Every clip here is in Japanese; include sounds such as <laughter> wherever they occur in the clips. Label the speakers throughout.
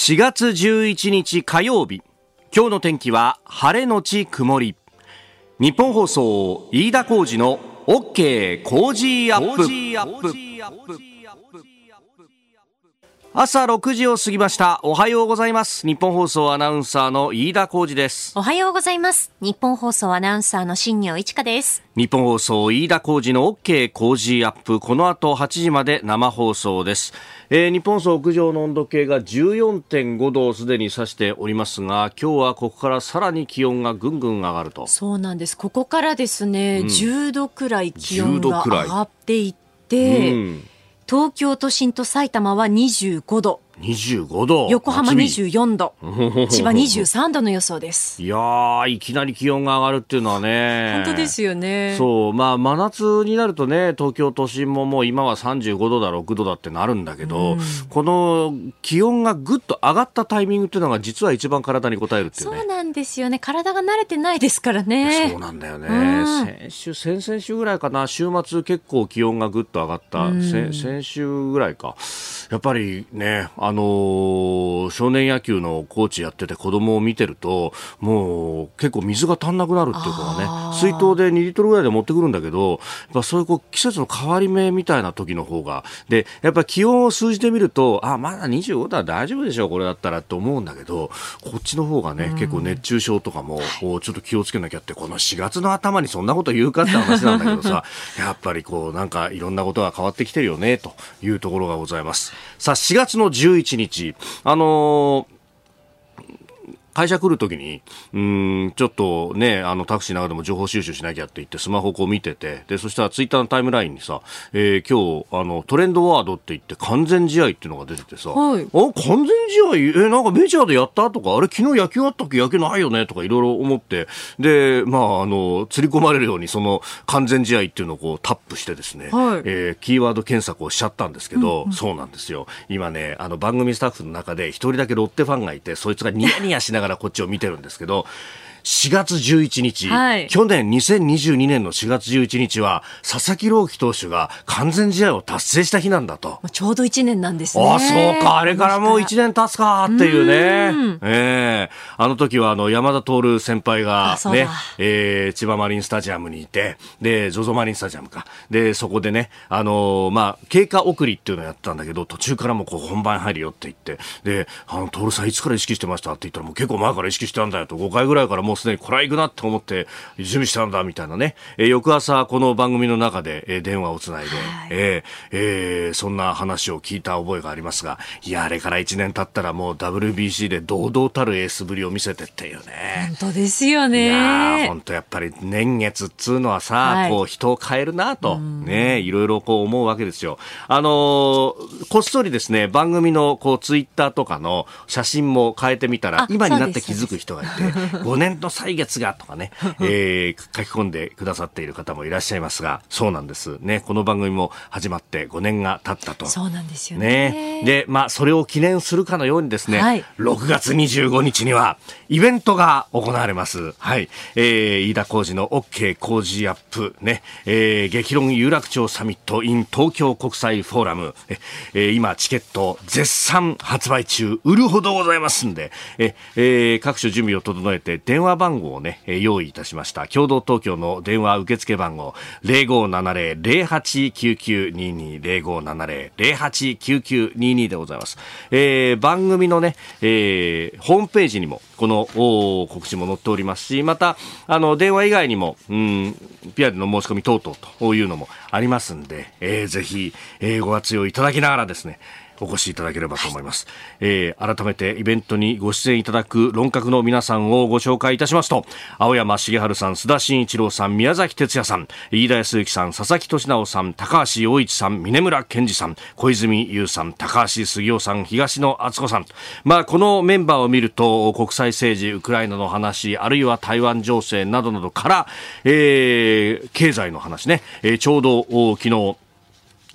Speaker 1: 4月11日火曜日。今日の天気は晴れのち曇り。日本放送飯田浩二の OK 工事アップ。朝6時を過ぎました。おはようございます。日本放送アナウンサーの飯田浩二です。
Speaker 2: おはようございます。日本放送アナウンサーの新業一華です。
Speaker 1: 日本放送飯田浩二の OK 工事アップ。この後8時まで生放送です、えー、日本放送屋上の温度計が14.5度をすでに指しておりますが今日はここからさらに気温がぐんぐん上がると。
Speaker 2: そうなんです。ここからですね、うん、10度くらい気温が上がっていって、うん東京都心と埼玉は25度。
Speaker 1: 25度
Speaker 2: 横浜24度 <laughs> 千葉23度の予想です。
Speaker 1: いやいきなり気温が上がるっていうのはね。
Speaker 2: 本当ですよね。
Speaker 1: そうまあ真夏になるとね東京都心ももう今は35度だ6度だってなるんだけど、うん、この気温がぐっと上がったタイミングっていうのが実は一番体に応えるっていうね。
Speaker 2: そうなんですよね。体が慣れてないですからね。
Speaker 1: そうなんだよね、うん、先週先々週ぐらいかな。週末結構気温がぐっと上がった、うん、先週ぐらいかやっぱりねあの少年野球のコーチやってて子供を見てるともう結構水が足んなくなるっていうかね水筒で2リットルぐらいで持ってくるんだけどやっぱそういうこう季節の変わり目みたいな時の方がでやっぱ気温を数字で見るとあまだ25度は大丈夫でしょうこれだったらって思うんだけどこっちの方がね、結構熱中症とかもちょっと気をつけなきゃってこの4月の頭にそんなこと言うかって話なんだけどさ <laughs> やっぱりこうなんかいろんなことが変わってきてるよねというところがございますさあ4月の11日、あのー会社来るときに、うん、ちょっとね、あの、タクシーの中でも情報収集しなきゃって言って、スマホをこう見てて、で、そしたらツイッターのタイムラインにさ、えー、今日、あの、トレンドワードって言って、完全試合っていうのが出ててさ、はい、あ、完全試合？え、なんかメジャーでやったとか、あれ昨日野球あったっけ？野球ないよね？とかいろいろ思って、で、まあ、あの、釣り込まれるように、その、完全試合っていうのをこう、タップしてですね、はい、えー、キーワード検索をしちゃったんですけど、うんうん、そうなんですよ。今ね、あの、番組スタッフの中で一人だけロッテファンがいて、そいつがニヤニヤしながらこっちを見てるんですけど、4月11日、はい、去年2022年の4月11日は佐々木朗希投手が完全試合を達成した日なんだと。
Speaker 2: ちょうど1年なんですね。
Speaker 1: あそうか。あれからもう1年経つかっていうね。ええ。ー、あの時はあの山田徹先輩がね、えー、千葉マリンスタジアムにいてで ZOZO マリンスタジアムか。でそこでねあのー、まあ経過送りっていうのをやったんだけど途中からもこう本番入るよって言ってであの徹さんいつから意識してましたって言ったらもう結構前から意識してたんだよと5回ぐらいからもうすでにこれは行くなって思って準備したんだみたいなね、えー、翌朝この番組の中で、えー、電話をつないで、はい、えー、えー、そんな話を聞いた覚えがありますがいやあれから1年経ったらもう WBC で堂々たるエースぶりを見せてっていうね。
Speaker 2: 本当ですよね。いや
Speaker 1: 本当やっぱり年月っつうのはさ、はい、こう人を変えるなとねいろいろこう思うわけですよ。あのー、こっそりですね番組のこうツイッターとかの写真も変えてみたら今になって気づく人がいて5年の歳月がとかね、<laughs> えー、書き込んでくださっている方もいらっしゃいますが、そうなんです。ね、この番組も始まって5年が経ったと。
Speaker 2: そうなんですよね。
Speaker 1: ねで、まあ、それを記念するかのようにですね、はい、6月25日には、イベントが行われます。はい。えー、飯田浩二の OK 工事アップ、ね、えー、激論有楽町サミット in 東京国際フォーラム、えー、今、チケット絶賛発売中、売るほどございますんで、えー、各種準備を整えて、電話話番号をね、用意いたしました。共同東京の電話受付番号0570-089922 0570-089922でございます。えー、番組のね、えー、ホームページにもこの告知も載っておりますし、また、あの、電話以外にも、うん、ピアでの申し込み等々というのもありますんで、えー、ぜひ、えー、ご活用いただきながらですね、お越しいただければと思います、はい、えー、改めてイベントにご出演いただく論客の皆さんをご紹介いたしますと青山茂春さん須田慎一郎さん宮崎哲也さん飯田康之さん佐々木俊直さん高橋洋一さん峰村健二さん小泉優さん高橋杉雄さん東野敦子さん。まあこのメンバーを見ると国際政治ウクライナの話あるいは台湾情勢などなどから、えー、経済の話ね、えー、ちょうど昨日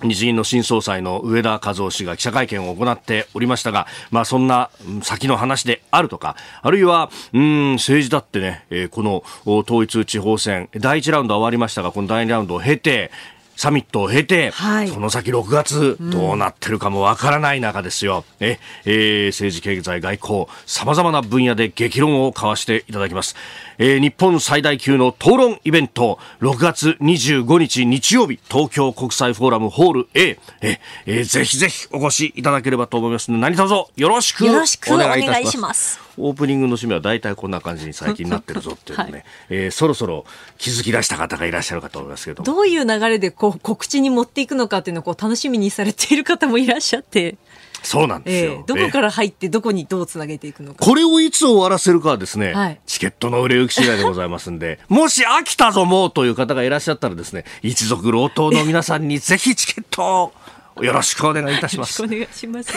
Speaker 1: 日銀の新総裁の上田和夫氏が記者会見を行っておりましたが、まあそんな先の話であるとか、あるいは、うん、政治だってね、えー、この統一地方選、第1ラウンドは終わりましたが、この第2ラウンドを経て、サミットを経て、はい、その先6月、どうなってるかもわからない中ですよ。うん、えー、政治、経済、外交、様々な分野で激論を交わしていただきます。えー、日本最大級の討論イベント、6月25日日曜日、東京国際フォーラムホール A、ええー、ぜひぜひお越しいただければと思いますので、何卒よろしくお願いいたします。オープニングの締めは大体こんな感じに最近なってるぞっていうのね、はい、えー、そろそろ気づき出した方がいらっしゃるかと思いますけど。
Speaker 2: どういう流れでこう告知に持っていくのかっていうのをこう楽しみにされている方もいらっしゃって。
Speaker 1: そうなんですよ、えー、
Speaker 2: どこから入ってどこにどうつなげていくのか。
Speaker 1: これをいつ終わらせるかはですね、はい、チケットの売れ行き次第でございますんで、<laughs> もし飽きたぞもうという方がいらっしゃったらですね、一族老頭の皆さんにぜひチケットをよろしくお願いいたします。
Speaker 2: お願いします。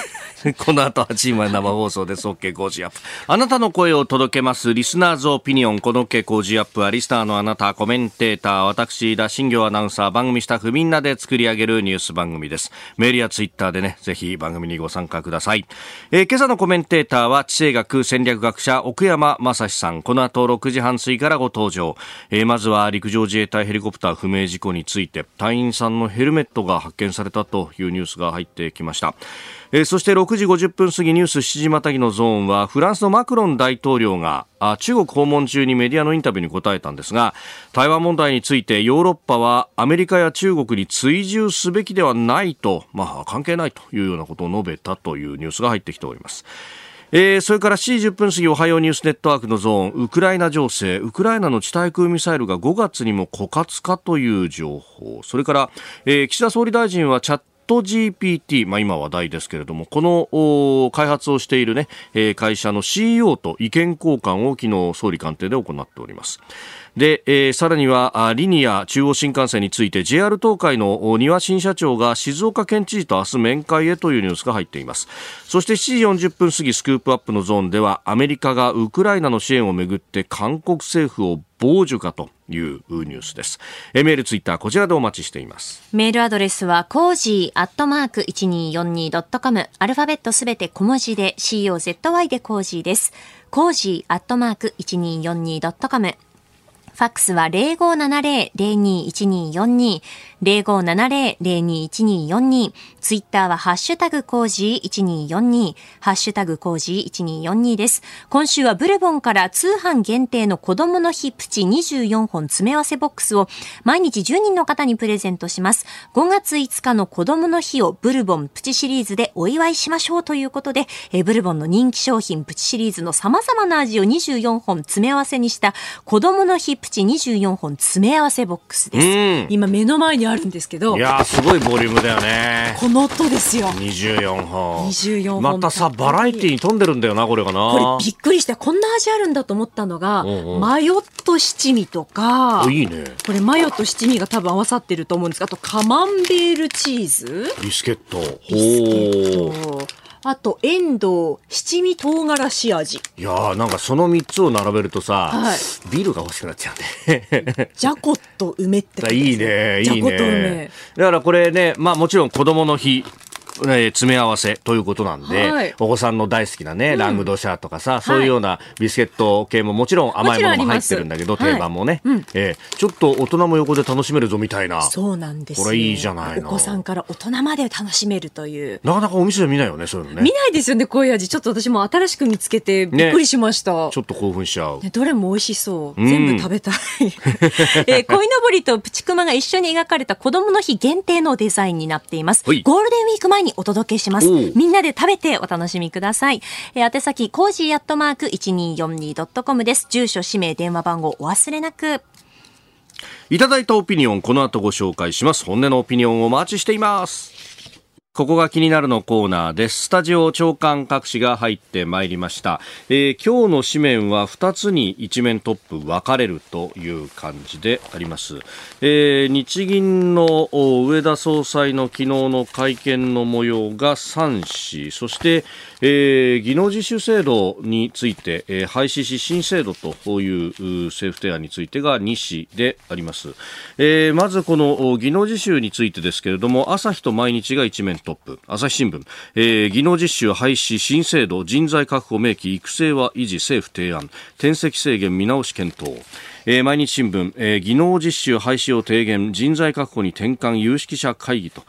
Speaker 2: <laughs>
Speaker 1: この後8時まで生放送です。OK 工事アップ。あなたの声を届けます。リスナーズオピニオン。この OK 工事アップはリスターのあなた、コメンテーター、私、田新行アナウンサー、番組スタッフみんなで作り上げるニュース番組です。メールやツイッターでね、ぜひ番組にご参加ください。えー、今朝のコメンテーターは地政学戦略学者奥山正史さん。この後6時半過ぎからご登場。えー、まずは陸上自衛隊ヘリコプター不明事故について、隊員さんのヘルメットが発見されたというニュースが入ってきました。えー、そして6時50分過ぎニュース7時またぎのゾーンはフランスのマクロン大統領があ中国訪問中にメディアのインタビューに答えたんですが台湾問題についてヨーロッパはアメリカや中国に追従すべきではないと、まあ、関係ないというようなことを述べたというニュースが入ってきております。えー、それから7時10分過ぎおはようニュースネットワークのゾーンウクライナ情勢ウクライナの地対空ミサイルが5月にも枯渇かという情報それから、えー、岸田総理大臣はチャット GPT、まあ、今話題ですけれども、この開発をしているね、会社の CEO と意見交換を昨日総理官邸で行っております。で、えー、さらにはリニア中央新幹線について JR 東海の庭新社長が静岡県知事と明日面会へというニュースが入っていますそして7時40分過ぎスクープアップのゾーンではアメリカがウクライナの支援をめぐって韓国政府を傍受かというニュースです。メール、ツイッター、こちらでお待ちしています。
Speaker 2: メールアドレスは、コージーアットマーク 1242.com。アルファベットすべて小文字で、COZY でコージーです。コージーアットマーク 1242.com。ファックスは0570-021242、0570-021242、ツイッターはハッシュタグコージー1242、ハッシュタグコージー1242です。今週はブルボンから通販限定の子供の日プチ24本詰め合わせボックスを毎日10人の方にプレゼントします。5月5日の子供の日をブルボンプチシリーズでお祝いしましょうということで、えブルボンの人気商品プチシリーズの様々な味を24本詰め合わせにした子供の日プチプチ24本詰め合わせボックスです。今目の前にあるんですけど。
Speaker 1: いやすごいボリュームだよね。
Speaker 2: この音ですよ。
Speaker 1: 24本。
Speaker 2: 24本。
Speaker 1: またさ、バラエティーに富んでるんだよな、これがな。
Speaker 2: これびっくりして、こんな味あるんだと思ったのが、うんうん、マヨット七味とか。
Speaker 1: いいね。
Speaker 2: これマヨと七味が多分合わさってると思うんですが、あとカマンベールチーズ。
Speaker 1: ビスケット。
Speaker 2: ビスケット。あと、エンドウ、七味唐辛子味。
Speaker 1: いやー、なんかその3つを並べるとさ、はい、ビールが欲しくなっちゃう
Speaker 2: ね。<laughs> じゃこと梅って
Speaker 1: いいね、いいね。だからこれね、まあもちろん子供の日、えー、詰め合わせということなんで、はい、お子さんの大好きなね、ラングドシャーとかさ、そういうようなビスケット系ももちろん甘いものも入ってるんだけど、定番もね、はい、えー、ちょっと大人も横で楽しめるぞみたいな。
Speaker 2: そうなんです
Speaker 1: これいいじゃない
Speaker 2: お子さんから大人まで楽しめるという。
Speaker 1: なかなかお店で見ないよね、そういうのね。
Speaker 2: 見ないですよね、こういう味。ちょっと私も新しく見つけてびっくりしました。ね、
Speaker 1: ちょっと興奮しちゃう。
Speaker 2: ね、どれも美味しそう。全部食べたい。<laughs> えー、鯉のぼりとプチクマが一緒に描かれた子供の日限定のデザインになっています。ゴールデンウィーク前にお届けします。みんなで食べてお楽しみください。えー、宛先、コージーアットマーク 1242.com です。住所、氏名、電話番号お忘れなく。
Speaker 1: いただいたオピニオン、この後ご紹介します。本音のオピニオンをお待ちしています。ここが気になるのコーナーです。スタジオ朝刊各紙が入ってまいりました。えー、今日の紙面は2つに一面トップ分かれるという感じであります。えー、日銀の上田総裁の昨日の会見の模様が3紙、そして、えー、技能実習制度について、えー、廃止し新制度という政府提案についてが2紙であります。えー、まずこの技能実習についてですけれども、朝日と毎日が一面トップ。朝日新聞、えー、技能実習廃止新制度。人材確保明記。育成は維持政府提案。転籍制限見直し検討。えー、毎日新聞、えー、技能実習廃止を提言。人材確保に転換。有識者会議と、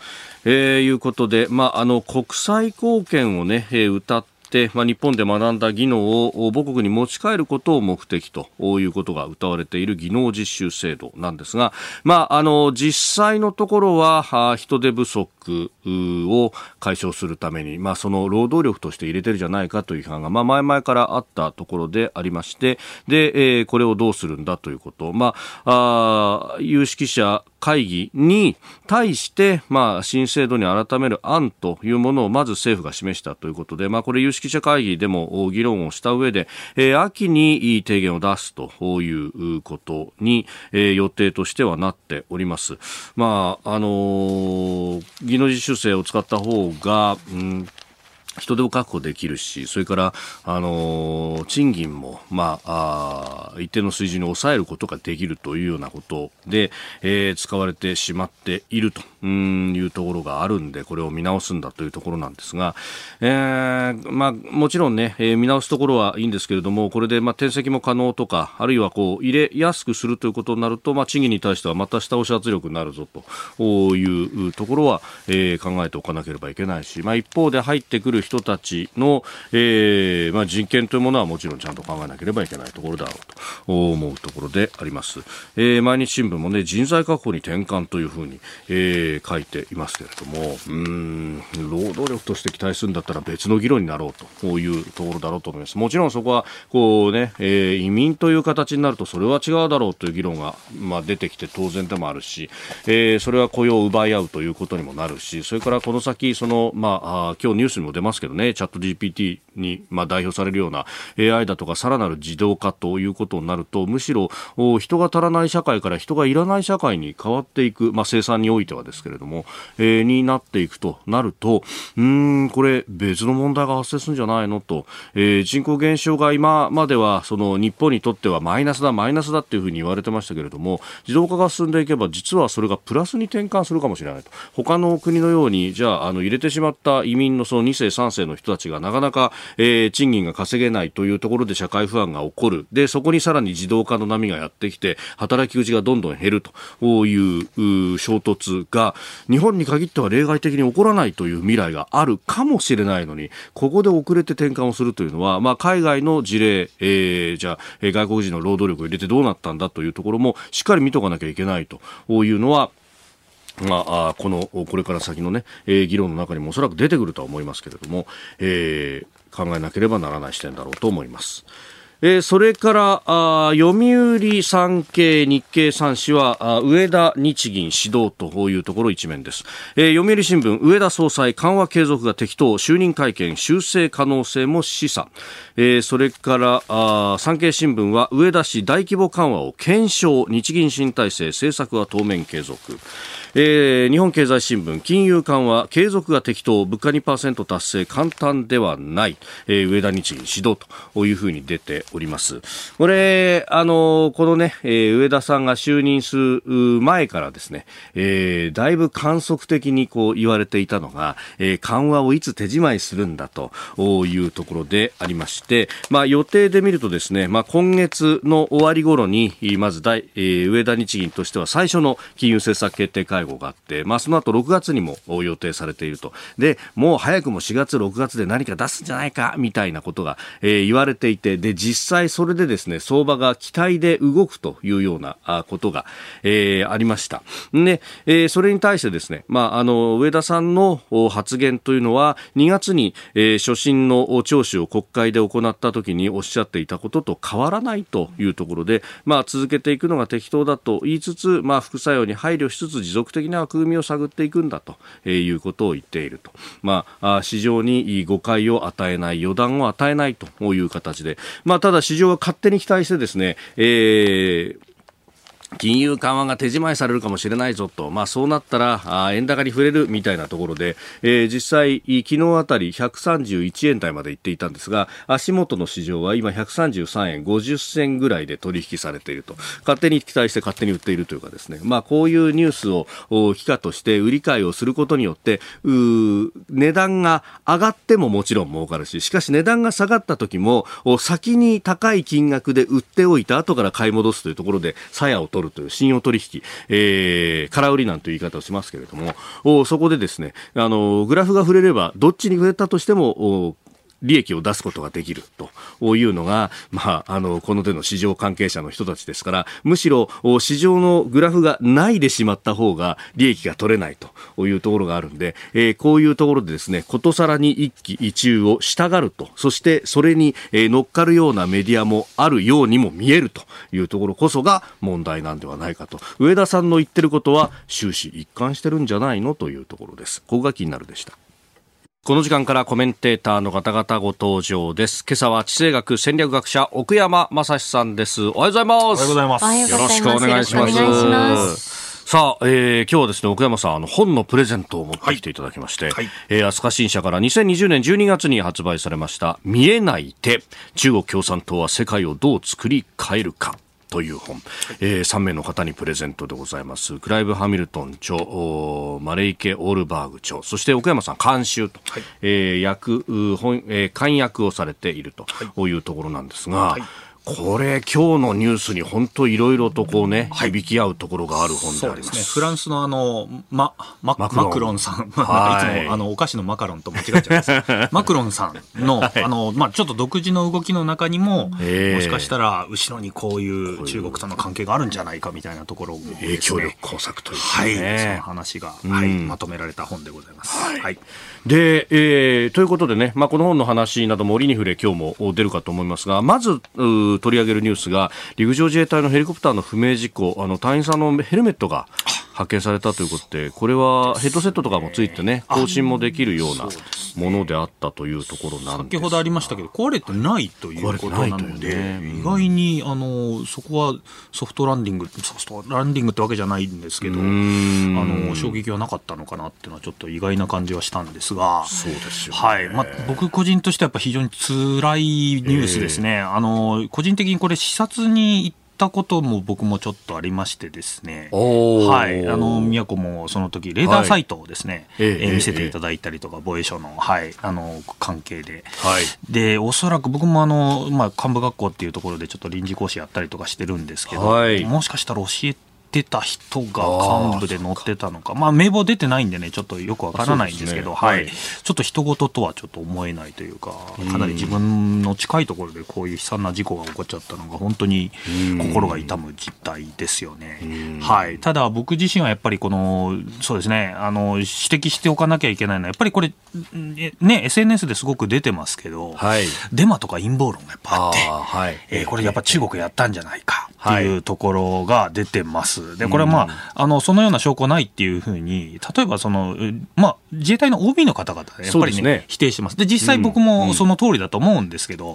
Speaker 1: えー、いうことで、まあ、あの国際貢献をね、えー、歌って、まあ、日本で学んだ技能を母国に持ち帰ることを目的ということが謳われている技能実習制度なんですが、まあ、あの実際のところは人手不足を解消するために、まあ、その労働力として入れてるじゃないかという批判が、まあ、前々からあったところでありましてで、えー、これをどうするんだということ、まあ、あ有識者会議に対して、まあ、新制度に改める案というものをまず政府が示したということで、まあ、これ有識者会議でも議論をした上で、えー、秋に提言を出すということに、えー、予定としてはなっております。まあ、あのー、技能実習生を使った方が、うん人手を確保できるし、それから、あのー、賃金も、まあ、あ一定の水準に抑えることができるというようなことで、えー、使われてしまっていると。ういうところがあるんで、これを見直すんだというところなんですが、えー、まあ、もちろんね、えー、見直すところはいいんですけれども、これで、まあ、転籍も可能とか、あるいはこう、入れやすくするということになると、まあ、賃金に対してはまた下押し圧力になるぞというところは、えー、考えておかなければいけないし、まあ、一方で入ってくる人たちの、えーまあ、人権というものはもちろんちゃんと考えなければいけないところだろうと思うところであります。えー、毎日新聞もね、人材確保に転換というふうに、えー、え書いていますけれども、うん、労働力として期待するんだったら別の議論になろうというところだろうと思います。もちろんそこは、こうね、えー、移民という形になるとそれは違うだろうという議論が、まあ、出てきて当然でもあるし、えー、それは雇用を奪い合うということにもなるし、それからこの先、その、ま、あ今日ニュースにも出ますけどね、チャット GPT に、まあ、代表されるような AI だとかさらなる自動化ということになるとむしろ人が足らない社会から人がいらない社会に変わっていく、まあ、生産においてはですけれども、えー、になっていくとなるとうんこれ別の問題が発生するんじゃないのと、えー、人口減少が今まではその日本にとってはマイナスだマイナスだっていうふうに言われてましたけれども自動化が進んでいけば実はそれがプラスに転換するかもしれないと。他の国のようにじゃああの入れてしまった移民のその2世3世の人たちがなかなか、えー、賃金が稼げないというところで社会不安が起こる。で、そこにさらに自動化の波がやってきて、働き口がどんどん減るという衝突が、日本に限っては例外的に起こらないという未来があるかもしれないのに、ここで遅れて転換をするというのは、まあ、海外の事例、えー、じゃあ、外国人の労働力を入れてどうなったんだというところも、しっかり見とかなきゃいけないというのは、まあ、この、これから先のね、えー、議論の中にもおそらく出てくるとは思いますけれども、えー、考えなければならない視点だろうと思います。えー、それからあ読売産経日経3紙は上田日銀指導というところ一面です、えー、読売新聞上田総裁緩和継続が適当就任会見修正可能性も示唆、えー、それからあ産経新聞は上田市大規模緩和を検証。日銀新体制政策は当面継続。えー、日本経済新聞金融緩和継続が適当物価2%達成簡単ではない、えー、上田日銀指導というふうに出ております。これあのこのね、えー、上田さんが就任する前からですね、えー、だいぶ観測的にこう言われていたのが、えー、緩和をいつ手仕まいするんだというところでありまして、まあ、予定で見るとですね、まあ、今月の終わり頃にまず大、えー、上田日銀としては最初の金融政策決定会会合があって、まあ、その後6月にも予定されていると。で、もう早くも4月、6月で何か出すんじゃないか、みたいなことが、えー、言われていて、で、実際それでですね、相場が期待で動くというようなことが、えー、ありました。で、えー、それに対してですね、まあ、あの、上田さんの発言というのは、2月に、えー、初診の聴取を国会で行った時におっしゃっていたことと変わらないというところで、まあ、続けていくのが適当だと言いつつ、まあ、副作用に配慮しつつ持続続的な枠組みを探っていくんだとえいうことを言っていると、まあ、市場に誤解を与えない予断を与えないという形で、まあ、ただ市場は勝手に期待してですね、えー金融緩和が手仕舞いされるかもしれないぞと、まあ、そうなったらあ円高に触れるみたいなところで、えー、実際、昨日あたり131円台まで行っていたんですが足元の市場は今133円50銭ぐらいで取引されていると。勝手に期待して勝手に売っているというかですね、まあ、こういうニュースを機価として売り買いをすることによって値段が上がってももちろん儲かるししかし値段が下がった時も先に高い金額で売っておいた後から買い戻すというところで鞘を取取るという信用取引、えー、空売りなんていう言い方をしますけれども、おそこでですね、あの、グラフが触れれば、どっちに触れたとしても、利益を出すことができるというのが、まあ、あの、この手の市場関係者の人たちですから、むしろ市場のグラフがないでしまった方が利益が取れないというところがあるんで、えー、こういうところでですね、ことさらに一喜一憂を従うと、そしてそれに乗っかるようなメディアもあるようにも見えるというところこそが問題なんではないかと。上田さんの言ってることは終始一貫してるんじゃないの？というところです。ここが気になるでした。この時間からコメンテーターの方々ご登場です。今朝は地政学戦略学者奥山正史さんです。おはようございます。おはよ
Speaker 3: うございます。
Speaker 1: よろしくお願いします。さあ、えー、今日はですね、奥山さん、あの、本のプレゼントを持ってきていただきまして、はいはい、えー、飛鳥新社から2020年12月に発売されました、見えない手、中国共産党は世界をどう作り変えるか。という本、えー、3名の方にプレゼントでございます。クライブ・ハミルトン著マレイケ・オールバーグ著。そして奥山さん監修と、はい、えー、役本、えー、監役をされているというところなんですが、はいこれ今日のニュースに本当いろいろとこうね、はい、響き合うところがある本であります。すね、
Speaker 3: フランスのあの、ま、ママクロン。さん、<laughs> はい、いつもあのお菓子のマカロンと間違えちゃいます。<laughs> マクロンさんの、はい、あの、まあ、ちょっと独自の動きの中にも、もしかしたら後ろにこういう中国との関係があるんじゃないかみたいなところを、
Speaker 1: ね、影響力工作という、ね、
Speaker 3: はい、その話が、はい、まとめられた本でございます。はい。
Speaker 1: で、えー、ということでね、まあ、この本の話なども折に触れ今日も出るかと思いますが、まず、取り上げるニュースが、陸上自衛隊のヘリコプターの不明事故、あの、隊員さんのヘルメットが発見されたということで、これはヘッドセットとかもついてね、更新もできるようなものであったというところなん
Speaker 3: です。先ほどありましたけど、壊れてないということなので、ね。意外にあのそこはソフトランディング、ソフトランディングってわけじゃないんですけど、あの衝撃はなかったのかなっていうのは、ちょっと意外な感じはしたんですが、
Speaker 1: そうですよ、
Speaker 3: ね、はい。まあ、僕個人としてはやっぱ非常に辛いニュースですね。あの個人的にこれ視察に行ったことも僕もちょっとありましてですね、はい、あの宮古もその時レーダーサイトをですね、はい、えー、見せていただいたりとか、防衛省の,、はい、あの関係で、はい、でおそらく僕もあの、まあ、幹部学校っていうところでちょっと臨時講師やったりとかしてるんですけど、はい、もしかしたら教えってた人が幹部で乗ってたのか、まあ、名簿出てないんでね、ちょっとよくわからないんですけど、ね、はい、ちょっと人事とはちょっと思えないというか、かなり自分の近いところでこういう悲惨な事故が起こっちゃったのが、本当に心が痛む実態ですよね。はい、ただ、僕自身はやっぱりこの、そうですね、あの指摘しておかなきゃいけないのは、やっぱりこれ、ね、SNS ですごく出てますけど、はい、デマとか陰謀論がやっぱあって、はい。えー、これやっぱ中国やったんじゃないかっていうところが出てます。。で、これはまあ、あの、そのような証拠ないっていうふうに、例えばその、まあ、自衛隊の OB の方々、やっぱりね、ね。否定してます。で、実際僕もその通りだと思うんですけど、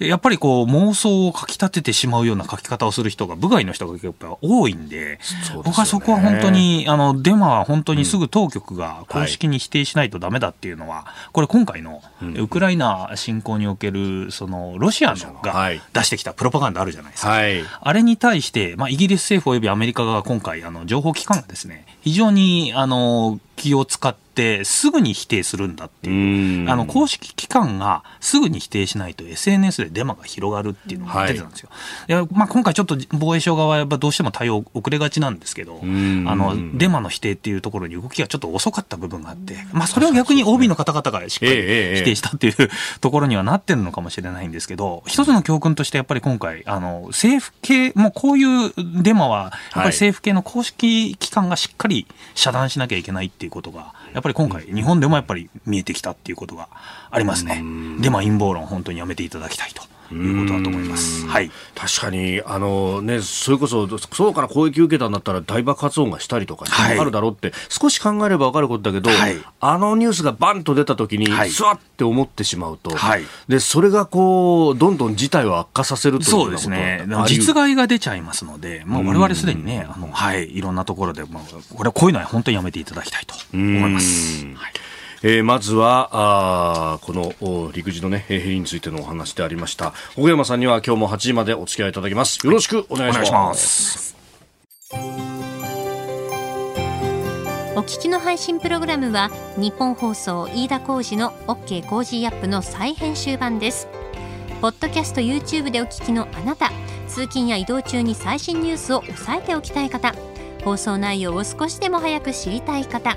Speaker 3: うん、やっぱりこう、妄想をかき立ててしまうような書き方をする人が、部外の人が結構多いんで、で僕はそこは本当に、あの、デマは本当にすぐ当局が公式に否定しないとダメだっていうのは、これ今回のウクライナ侵攻における、その、ロシアのが出してきたプロパガンダあるじゃないですか。はい、あれに対して、まあ、イギリス政府及びアメリカが今回、あの、情報機関がですね、非常に、あの、気を使って、すぐに否定するんだっていう、あの公式機関がすぐに否定しないと SNS でデマが広がるっていうのが出てたんですよ。はい、まあ、今回ちょっと防衛省側はやっぱどうしても対応遅れがちなんですけど、あのデマの否定っていうところに動きがちょっと遅かった部分があって、まあ、それを逆に OB の方々がしっかり否定したっていうところにはなってるのかもしれないんですけど、一つの教訓としてやっぱり今回、あの政府系、もうこういうデマは、やっぱり政府系の公式機関がしっかり遮断しなきゃいけないっていうことが、やっぱり今回、日本でもやっぱり見えてきたっていうことがありますね。で、まあ、陰謀論、本当にやめていただきたいと。いうことだと思います。はい。
Speaker 1: 確かに、あのね、それこそ、そうから攻撃受けたんだったら大爆発音がしたりとか、あるだろうって、少し考えれば分かることだけど、はい、あのニュースがバンと出た時に、はい、スワって思ってしまうと、はい、で、それがこう、どんどん事態を悪化させるという
Speaker 3: そうですね。実害が出ちゃいますので、まあ、我々すでにね、あの、はい、いろんなところで、まあ、これはこういうのは本当にやめていただきたいと思います。はい
Speaker 1: えー、まずはあこの陸自の、ね、ヘリについてのお話でありました。小山さんには今日も8時までお付き合いいただきます。よろしくお願いします。
Speaker 2: お聞きの配信プログラムは日本放送飯田浩二の OK コージーアップの再編集版です。ポッドキャスト YouTube でお聞きのあなた通勤や移動中に最新ニュースを押さえておきたい方放送内容を少しでも早く知りたい方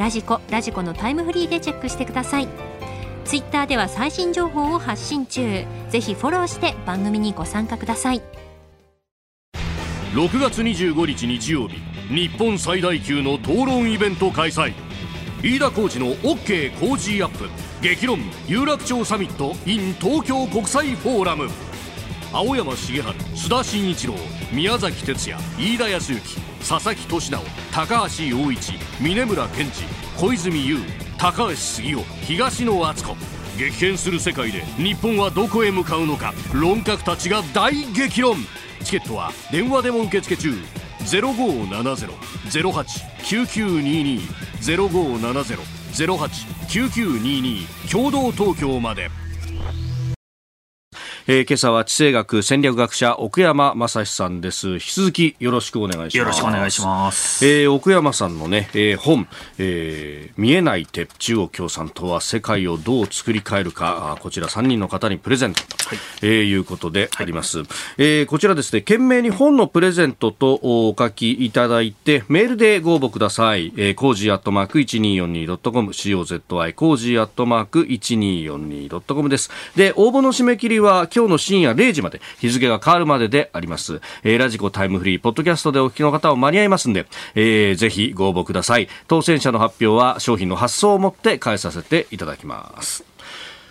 Speaker 2: ラジコラジコのタイムフリーでチェックしてください。ツイッターでは最新情報を発信中。ぜひフォローして番組にご参加ください。
Speaker 4: 6月25日日曜日日本最大級の討論イベント開催。飯田浩司の OK 工事アップ。激論有楽町サミット in 東京国際フォーラム。青山茂春須田慎一郎宮崎哲也飯田康之佐々木俊直高橋陽一峯村健二小泉悠高橋杉雄東野篤子。激変する世界で日本はどこへ向かうのか。論客たちが大激論。チケットは電話でも受付中。0570-08-9922 0570-08-9922共同東京まで。
Speaker 1: えー、今朝は地政学戦略学者奥山正史さんです。引き続きよろしくお願いします。
Speaker 3: よろしくお願いします、
Speaker 1: えー、奥山さんのね、えー、本、えー、見えない鉄中国共産党は世界をどう作り変えるかこちら3人の方にプレゼントと、はい。えー、いうことであります、はい、えー、こちらですね件名に本のプレゼントとお書きいただいてメールでご応募ください、えー、コージーアットマーク 1242.com COZY コージーアットマーク 1242.com です。で応募の締め切りは今日の深夜0時まで日付が変わるまでであります、えー、ラジコタイムフリーポッドキャストでお聞きの方も間に合いますんで、えー、ぜひご応募ください。当選者の発表は商品の発送をもって代えさせていただきます。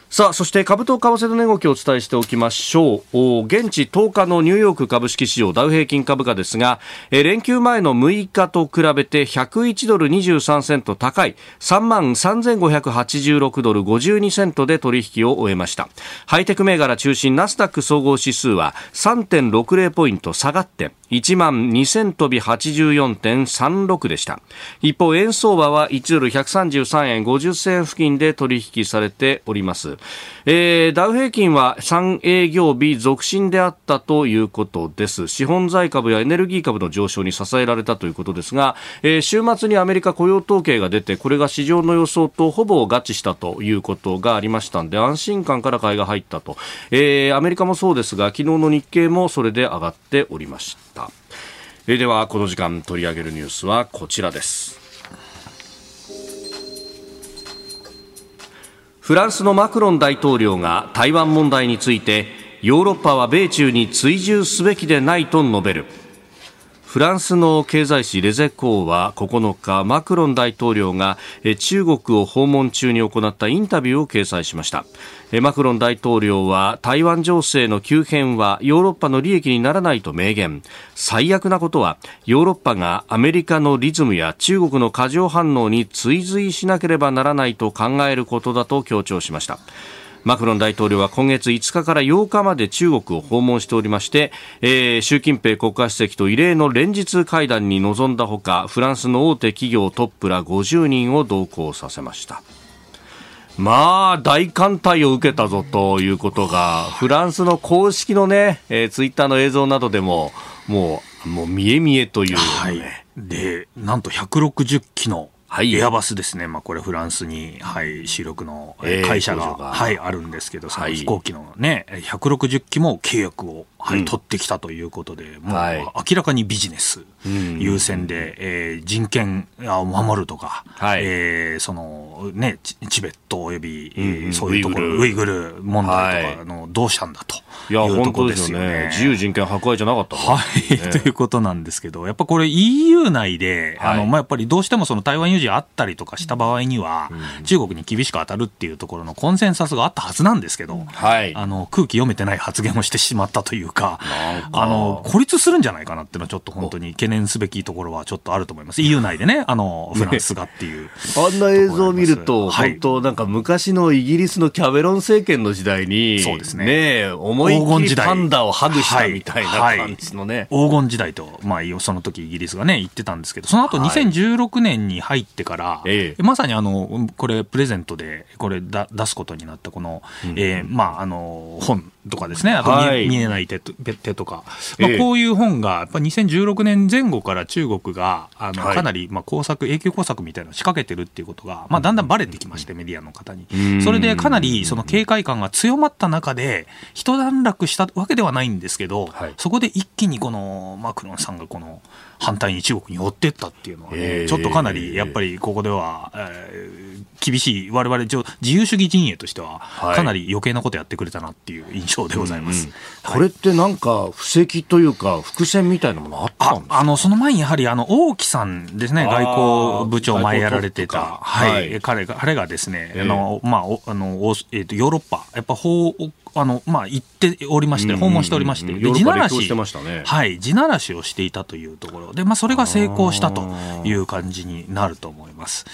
Speaker 1: さあ、そして株と為替の値動きをお伝えしておきましょう。現地10日のニューヨーク株式市場ダウ平均株価ですが、連休前の6日と比べて101ドル23セント高い3万3586ドル52セントで取引を終えました。ハイテク銘柄中心ナスダック総合指数は3.60ポイント下がって1万2000飛び84.36でした。一方、円相場は1ドル133円50銭付近で取引されております。えー、ダウ平均は3営業日続伸であったということです。資本財株やエネルギー株の上昇に支えられたということですが、えー、週末にアメリカ雇用統計が出て、これが市場の予想とほぼ合致したということがありましたんで、安心感から買いが入ったと。えー、アメリカもそうですが、昨日の日経もそれで上がっておりました。え、では、この時間取り上げるニュースはこちらです。フランスのマクロン大統領が台湾問題についてヨーロッパは米中に追従すべきでないと述べるフランスの経済誌レゼコーは9日マクロン大統領が中国を訪問中に行ったインタビューを掲載しました。マクロン大統領は台湾情勢の急変はヨーロッパの利益にならないと明言。最悪なことはヨーロッパがアメリカのリズムや中国の過剰反応に追随しなければならないと考えることだと強調しました。マクロン大統領は今月5日から8日まで中国を訪問しておりまして、えー、習近平国家主席と異例の連日会談に臨んだほかフランスの大手企業トップら50人を同行させました。まあ、大艦隊を受けたぞということが、フランスの公式のね、えー、ツイッターの映像などでも、もう、もう見え見えという、ね、はい、
Speaker 3: で、なんと160機のはい、エアバスですね、まあ、これフランスに、はい、主力の会社が,、はい、あるんですけど、その飛行機のね、160機も契約を、はい、取ってきたということで、もう明らかにビジネス。優先で、えー、人権を守るとか、はい、えー、そのね、チベットおよび、うん、そういうところ、ウイグル。問題とかの、どうしたんだと。いや、本当ですよね。
Speaker 1: 自由人権破壊じゃなかった、ね、
Speaker 3: はい、ということなんですけど、やっぱこれ EU 内で、あの、まあ、やっぱりどうしてもその台湾有事あったりとかした場合には、うん、中国に厳しく当たるっていうところのコンセンサスがあったはずなんですけど、はい、あの、空気読めてない発言をしてしまったというか、あの、孤立するんじゃないかなっていうのはちょっと本当に懸念すべきところはちょっとあると思います。EU 内でね、あの、フランスがっていう、ね。<laughs>
Speaker 1: あんな映像を見ると、はい、本当なんか昔のイギリスのキャメロン政権の時代に、そうですね。ね思いっきりパンダをハグしたみたいな感じのね。
Speaker 3: 黄金時代と、まあ、その時イギリスがね、言ってたんですけど、その後2016年に入ってから、ええ、まさにあの、これプレゼントで、これだ出すことになったこの、うん、えー、まあ、あの、本とかですね、あと見はい、見えない手手とか、まあ、こういう本が、やっぱ2016年前後から中国が、あの、かなり、まあ、工作、永久工作みたいなのを仕掛けてるっていうことが、まあ、だんだんばれてきまして、メディアの方に。それでかなり、その警戒感が強まった中で、一段落したわけではないんですけど、はい、そこで一気にこの、マクロンさんがこの、反対に中国に寄ってったっていうのはね、ちょっとかなりやっぱりここでは、えー、厳しい、われわれ自由主義陣営としては、かなり余計なことやってくれたなっていう印象でございます。
Speaker 1: はい、これってなんか、布石というか、伏線みたいなものあったんですか？
Speaker 3: あの、その前にやはり、あの、王毅さんですね、外交部長前やられてた、はい、彼が、彼がですね、あの、まあ、あの、えと、ヨーロッパ、やっぱ法あの、まあ、行っておりまして、訪問しておりまして、
Speaker 1: で地ならし、
Speaker 3: ね、はい、地ならしをしていたというところ。で、まあ、それが成功したという感じになると思います。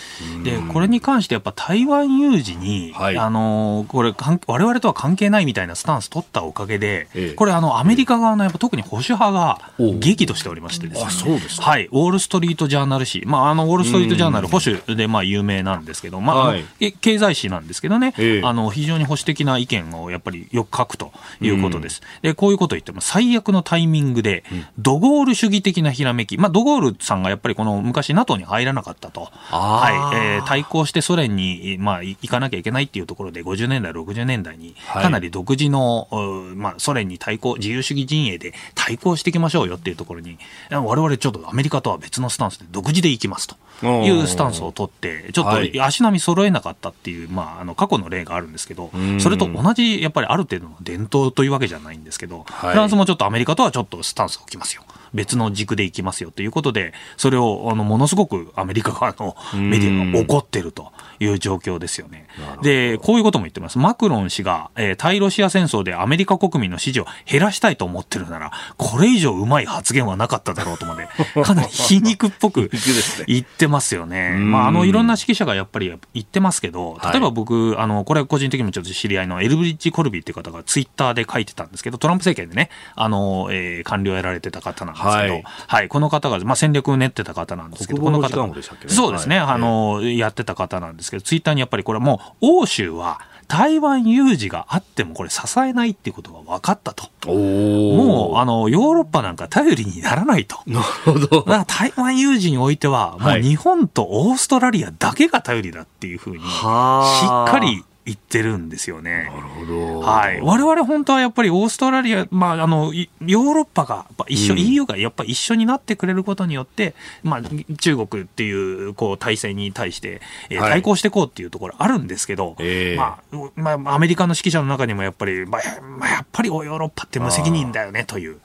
Speaker 3: で、これに関してやっぱ台湾有事に、はい、あの、これ、われわれとは関係ないみたいなスタンス取ったおかげで、ええ、これ、あの、アメリカ側のやっぱ特に保守派が激怒しておりましてですね。あ、そうですはい、ウォール・ストリート・ジャーナル紙、まあ、あの、ウォール・ストリート・ジャーナル保守で、まあ、有名なんですけど、まあ、はい、経済誌なんですけどね、え、あの、非常に保守的な意見をやっぱりよく書くということです。で、こういうことを言っても、最悪のタイミングで、ドゴール主義的なひらめき、まあ、ドゴールさんがやっぱりこの昔 NATO に入らなかったと、はい、えー、対抗してソ連に、まあ、行かなきゃいけないっていうところで、50年代、60年代に、かなり独自の、はい、まあ、ソ連に対抗、自由主義陣営で対抗していきましょうよっていうところに、我々ちょっとアメリカとは別のスタンスで独自で行きますというスタンスを取って、ちょっと足並み揃えなかったっていう、まあ、あの過去の例があるんですけど、それと同じ、やっぱりある程度の伝統というわけじゃないんですけど、はい、フランスもちょっとアメリカとはちょっとスタンスを置きますよ。別の軸でいきますよということで、それをあのものすごくアメリカ側のメディアが怒ってるという状況ですよね。で、こういうことも言ってます。マクロン氏が、えー、対ロシア戦争でアメリカ国民の支持を減らしたいと思ってるなら、これ以上うまい発言はなかっただろうとまで、<laughs> かなり皮肉っぽく <laughs> 言ってますよね。まあ、あの、いろんな指揮者がやっぱり言ってますけど、例えば僕、はい、あの、これ個人的にもちょっと知り合いのエルブリッジ・コルビーっていう方がツイッターで書いてたんですけど、トランプ政権でね、あの、えー、官僚やられてた方なんですけど、はい、はい、この方が、まあ、戦略を練ってた方なんですけど、この方が、そうですね、はい、あの、やってた方なんですけど、ツイッターにやっぱりこれもう、欧州は、台湾有事があってもこれ支えないっていうことが分かったと。もう、あの、ヨーロッパなんか頼りにならないと。<laughs>
Speaker 1: なるほど。
Speaker 3: 台湾有事においては、もう日本とオーストラリアだけが頼りだっていうふうに、しっかり言ってるんですよね。
Speaker 1: なるほど。
Speaker 3: はい。我々本当はやっぱりオーストラリア、まあ、あの、ヨーロッパが一緒、うん、EU がやっぱり一緒になってくれることによって、まあ、中国っていう、こう、体制に対して、えー、対抗していこうっていうところあるんですけど、はい、まあ、まあ、アメリカの指揮者の中にもやっぱり、まあ、まあ、やっぱりヨーロッパって無責任だよねという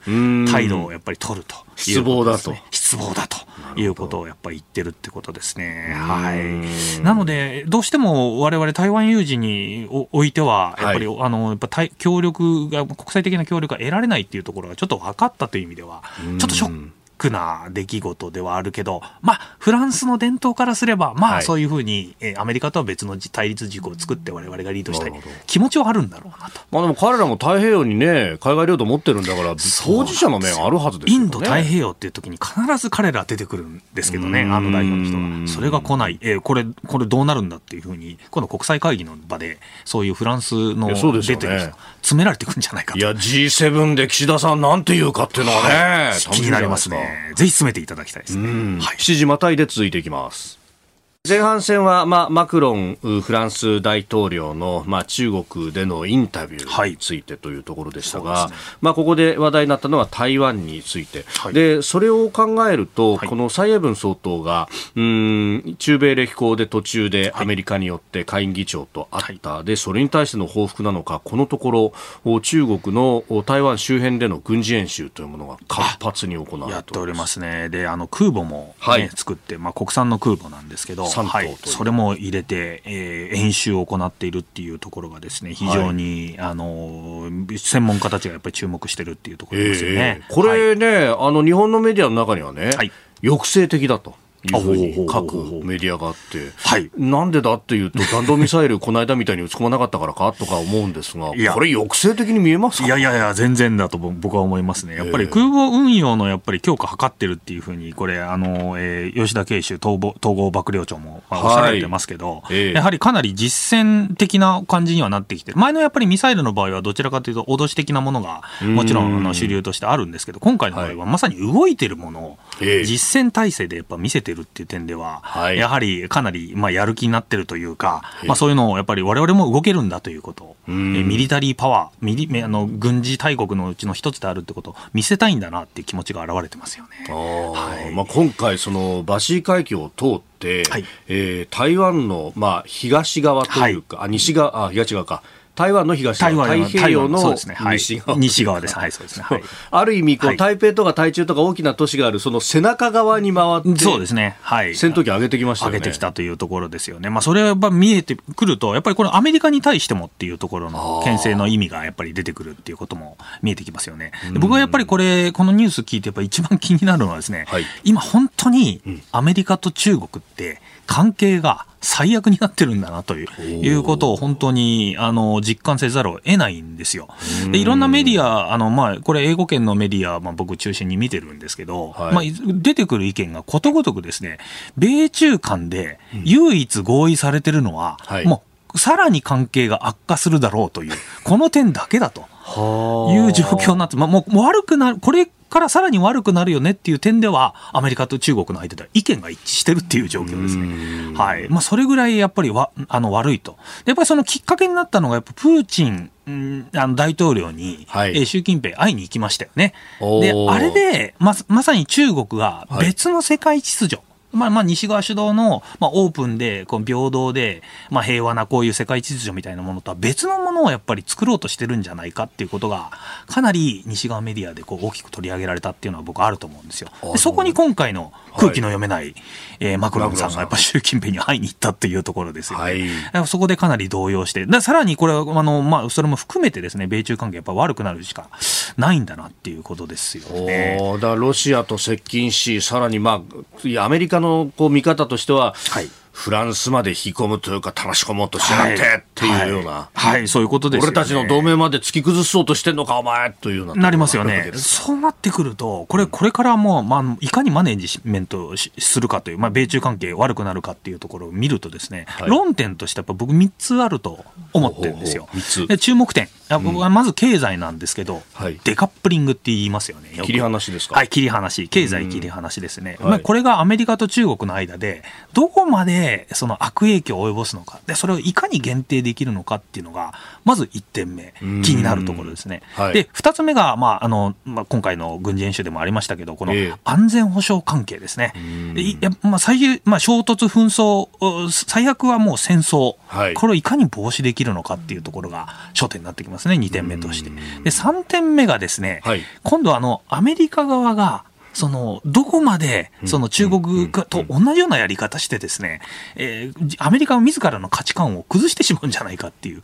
Speaker 3: 態度をやっぱり取ると。
Speaker 1: 失望だと。
Speaker 3: 失望だと。いうことをやっぱり言ってるってことですね。はい。なので、どうしても我々台湾有事においては、やっぱり、はい、あの、やっぱ協力が、国際的な協力が得られないっていうところがちょっと分かったという意味では、ちょっとショッククな出来事ではあるけど、まあ、フランスの伝統からすれば、まあ、そういうふうに、えアメリカとは別の対立軸を作って我々がリードしたい気持ちはあるんだろうなと。
Speaker 1: まあでも彼らも太平洋にね、海外領土持ってるんだから、当事者の面あるはずですよ
Speaker 3: ね。インド太平洋っていう時に必ず彼ら出てくるんですけどね、あの代表の人が。それが来ない、えー、これ、これどうなるんだっていうふうに、今度国際会議の場で、そういうフランスの出てる人、詰められてくるんじゃないかと。
Speaker 1: いや、G7 で岸田さんなんて言うかっていうのはね、
Speaker 3: 気になりますね。ぜひ詰めていただきたいですね。
Speaker 1: はい、7時またいで続いていきます。前半戦は、まあ、マクロンフランス大統領の、まあ、中国でのインタビューについてというところでしたが、はいね、まあ、ここで話題になったのは台湾について、はい、でそれを考えると、はい、この蔡英文総統がうん中米歴訪で途中でアメリカによって下院議長と会った、でそれに対しての報復なのかこのところ中国の台湾周辺での軍事演習というものが活発に行われ
Speaker 3: てやっておりますね。であの空母も、ね、作って、まあ、国産の空母なんですけどはい、それも入れて、えー、演習を行っているっていうところがですね非常に、はい、あの専門家たちがやっぱり注目してるっていうところですよね。
Speaker 1: えー、これね、はい、あの日本のメディアの中にはね、抑制的だと。いうふうに書くメディアがあって、はい、なんでだっていうと、弾道ミサイル、<laughs> この間みたいに撃ち込まなかったからかとか思うんですが、これ、抑制的に見えます
Speaker 3: いやいやいや、全然だと僕は思いますね、やっぱり空母運用のやっぱり強化図ってるっていうふうに、これ、あのえー、吉田慶州統合幕僚長もおっしゃられてますけど、はい、やはりかなり実践的な感じにはなってきてる、前のやっぱりミサイルの場合は、どちらかというと、脅し的なものがもちろんあの主流としてあるんですけど、今回の場合はまさに動いてるものを、実践体制でやっぱ見せてるっていう点では、はい、やはりかなり、まあ、やる気になってるというか、まあ、そういうのをやっぱりわれわれも動けるんだということ。えミリタリーパワーミリあの、軍事大国のうちの一つであるってことを見せたいんだなっていう気持ちが表れてますよね、
Speaker 1: はい。まあ、今回、そのバシー海峡を通って、はい、えー、台湾の、まあ、東側というか、はい、あ西側あ東側か。台湾の東側、太平洋の西側、
Speaker 3: 西側です。はい、そうですね。はい、
Speaker 1: ある意味こう、台北とか台中とか大きな都市がある、その背中側に回って、
Speaker 3: そうですね。はい。
Speaker 1: 戦闘機上げてきました
Speaker 3: よね。上げてきたというところですよね。まあ、それは見えてくると、やっぱりこれアメリカに対してもっていうところの牽制の意味がやっぱり出てくるっていうことも見えてきますよね。僕はやっぱりこれ、このニュース聞いてやっぱ一番気になるのはですね、はい、今本当にアメリカと中国って関係が最悪になってるんだなといういうことを本当にあの実感せざるを得ないんですよ。でいろんなメディア、あのまあ、これ、英語圏のメディア、まあ、僕中心に見てるんですけど、はい、まあ、出てくる意見がことごとくですね、米中間で唯一合意されてるのは、うん、もうさらに関係が悪化するだろうという、この点だけだと。いう状況になって、まあ、もう悪くなる、これからさらに悪くなるよねっていう点では、アメリカと中国の間では意見が一致してるっていう状況ですね。はいまあ、それぐらいやっぱりわあの悪いと。やっぱりそのきっかけになったのが、やっぱプーチンあの大統領に、はい、えー、習近平会いに行きましたよね。で、あれでま、まさに中国が別の世界秩序、はいまあ、まあ西側主導の、まあ、オープンでこう平等で、まあ、平和なこういう世界秩序みたいなものとは別のものをやっぱり作ろうとしてるんじゃないかっていうことがかなり西側メディアでこう大きく取り上げられたっていうのは僕あると思うんですよ。でそこに今回の空気の読めない、はい、えー、マクロンさんがやっぱ習近平に会いに行ったっていうところですよね。はい、そこでかなり動揺して、さらにこれはあの、まあ、それも含めてですね米中関係やっぱ悪くなるしかないんだなっていうことですよね。
Speaker 1: だからロシアと接近しさらに、まあ、アメリカのこう見方としては、はい。フランスまで引き込むというか、たらし込もうとしやがってっていうような、
Speaker 3: はい、はい、そういうことです、
Speaker 1: ね、俺たちの同盟まで突き崩そうとしてんのか、お前というような
Speaker 3: なりますよね、そうなってくると、これ、これからもう、まあ、いかにマネージメントするかという、まあ、米中関係悪くなるかっていうところを見ると、ですね、はい、論点としてやっぱ僕、3つあると思ってるんですよ。ほうほうで注目点、僕はまず経済なんですけど、うん、デカップリングって言いますよね。
Speaker 1: 切り離しですか？
Speaker 3: はい、切り離し、経済切り離しですね。まあ、これがアメリカと中国の間で、どこまでその悪影響を及ぼすのか、で、それをいかに限定できるのかっていうのが、まず1点目、気になるところですね。はい、で、2つ目が、まあ、あの、まあ、今回の軍事演習でもありましたけど、この安全保障関係ですね。いやまあ、最まあ、衝突、紛争、最悪はもう戦争、はい、これをいかに防止できるのかっていうところが焦点になってきますね、2点目として。で、3点目がですね、はい、今度あの、アメリカ側が、その、どこまで、その中国と同じようなやり方してですね、えー、アメリカは自らの価値観を崩してしまうんじゃないかっていう、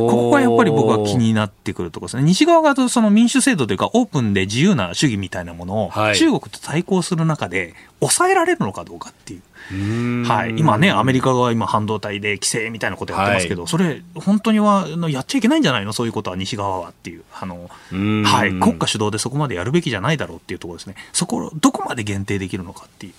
Speaker 3: ここがやっぱり僕は気になってくるところですね。西側がその民主制度というか、オープンで自由な主義みたいなものを、中国と対抗する中で、抑えられるのかどうかっていう。はい、今ね、アメリカが今、半導体で規制みたいなことやってますけど、はい、それ、本当にはやっちゃいけないんじゃないの、そういうことは西側はっていう、あのはい、国家主導でそこまでやるべきじゃないだろうっていうところですね、そころ、どこまで限定できるのかっていう、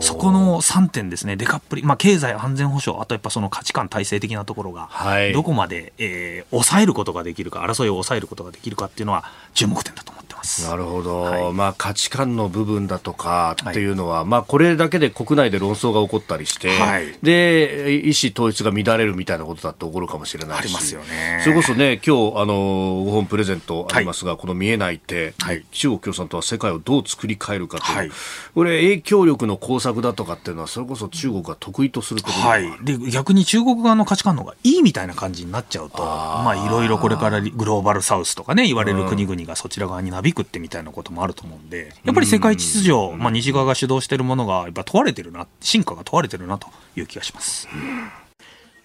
Speaker 3: そこの3点ですね、デカップリ、まあ、経済安全保障、あとやっぱその価値観体制的なところが、どこまで、えー、抑えることができるか、争いを抑えることができるかっていうのは、注目点だと思ってます。
Speaker 1: なるほど、はい、まあ、価値観の部分だとかっていうのは、はい、まあ、これだけで国内で論争が起こったりして、はい、で意思統一が乱れるみたいなことだって起こるかもしれないし、ね、それこそね、今日あのご本プレゼントありますが、この見えない手、中国共産党は世界をどう作り変えるかという、これ、影響力の工作だとかっていうのは、それこそ中国が得意とするところ、はい、
Speaker 3: で逆に中国側の価値観の方がいいみたいな感じになっちゃうと、まあ、いろいろこれからグローバルサウスとかね、言われる国々がそちら側になびくってみたいなこともあると思うんで、やっぱり世界秩序、まあ、西側が主導しているものが、やっぱ問われてるな、進化が問われてるなという気がします。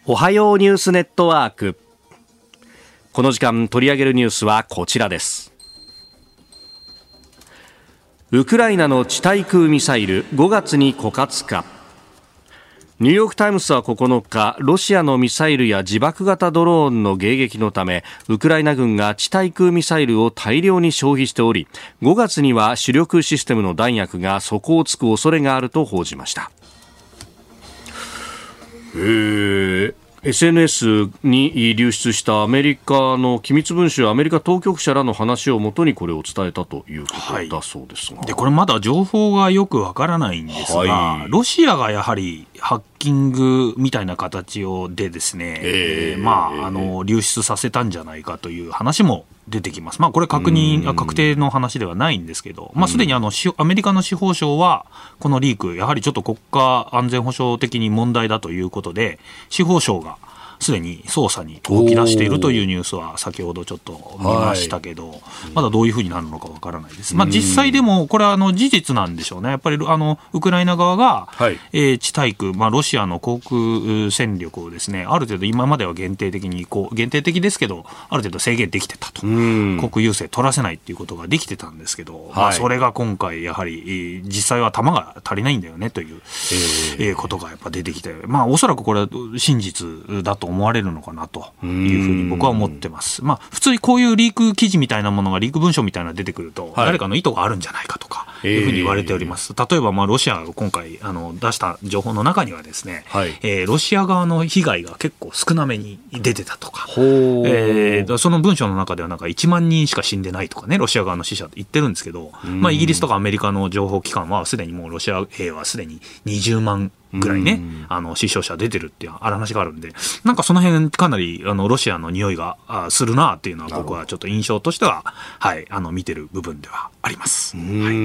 Speaker 1: おはようニュースネットワーク。この時間取り上げるニュースはこちらです。ウクライナの地対空ミサイル5月に枯渇か。ニューヨーク・タイムズは9日、ロシアのミサイルや自爆型ドローンの迎撃のため、ウクライナ軍が地対空ミサイルを大量に消費しており、5月には主力システムの弾薬が底をつく恐れがあると報じました。へー。SNS に流出したアメリカの機密文書アメリカ当局者らの話をもとにこれを伝えたということだそうですが、はい、
Speaker 3: でこれまだ情報がよくわからないんですが、はい、ロシアがやはりハッキングみたいな形をでですね、えー、まあ、あの流出させたんじゃないかという話も出てきます。まあ、これ確認、確定の話ではないんですけど、まあ、すでにあの、アメリカの司法省は、このリーク、やはりちょっと国家安全保障的に問題だということで、司法省が、すでに捜査に動き出しているというニュースは先ほどちょっと見ましたけど、はい、まだどういうふうになるのかわからないです。まあ、実際でも、これはあの事実なんでしょうね。やっぱりあのウクライナ側が、はい、えー、地対空、まあ、ロシアの航空戦力をですね、ある程度今までは限定的にこう、限定的ですけど、ある程度制限できてたと。国有制取らせないっていうことができてたんですけど、はい、まあ、それが今回やはり、実際は弾が足りないんだよねという、えー、ことがやっぱ出てきて、まあ、おそらくこれは真実だと思われるのかなというふうに僕は思ってます。まあ、普通にこういうリーク記事みたいなものがリーク文書みたいなのが出てくると、はい、誰かの意図があるんじゃないかとかいうふうに言われております。例えば、まあ、ロシアが今回あの出した情報の中にはですね、はい、えー、ロシア側の被害が結構少なめに出てたとか、えー、その文書の中ではなんか1万人しか死んでないとかね、ロシア側の死者って言ってるんですけど、まあ、イギリスとかアメリカの情報機関はすでにもうロシア兵はすでに20万ぐらいね、あの死傷者出てるっていう話があるんで、なんかその辺かなりあのロシアの匂いがするなっていうのは僕はちょっと印象としては、はい、あの見てる部分ではあります。はい、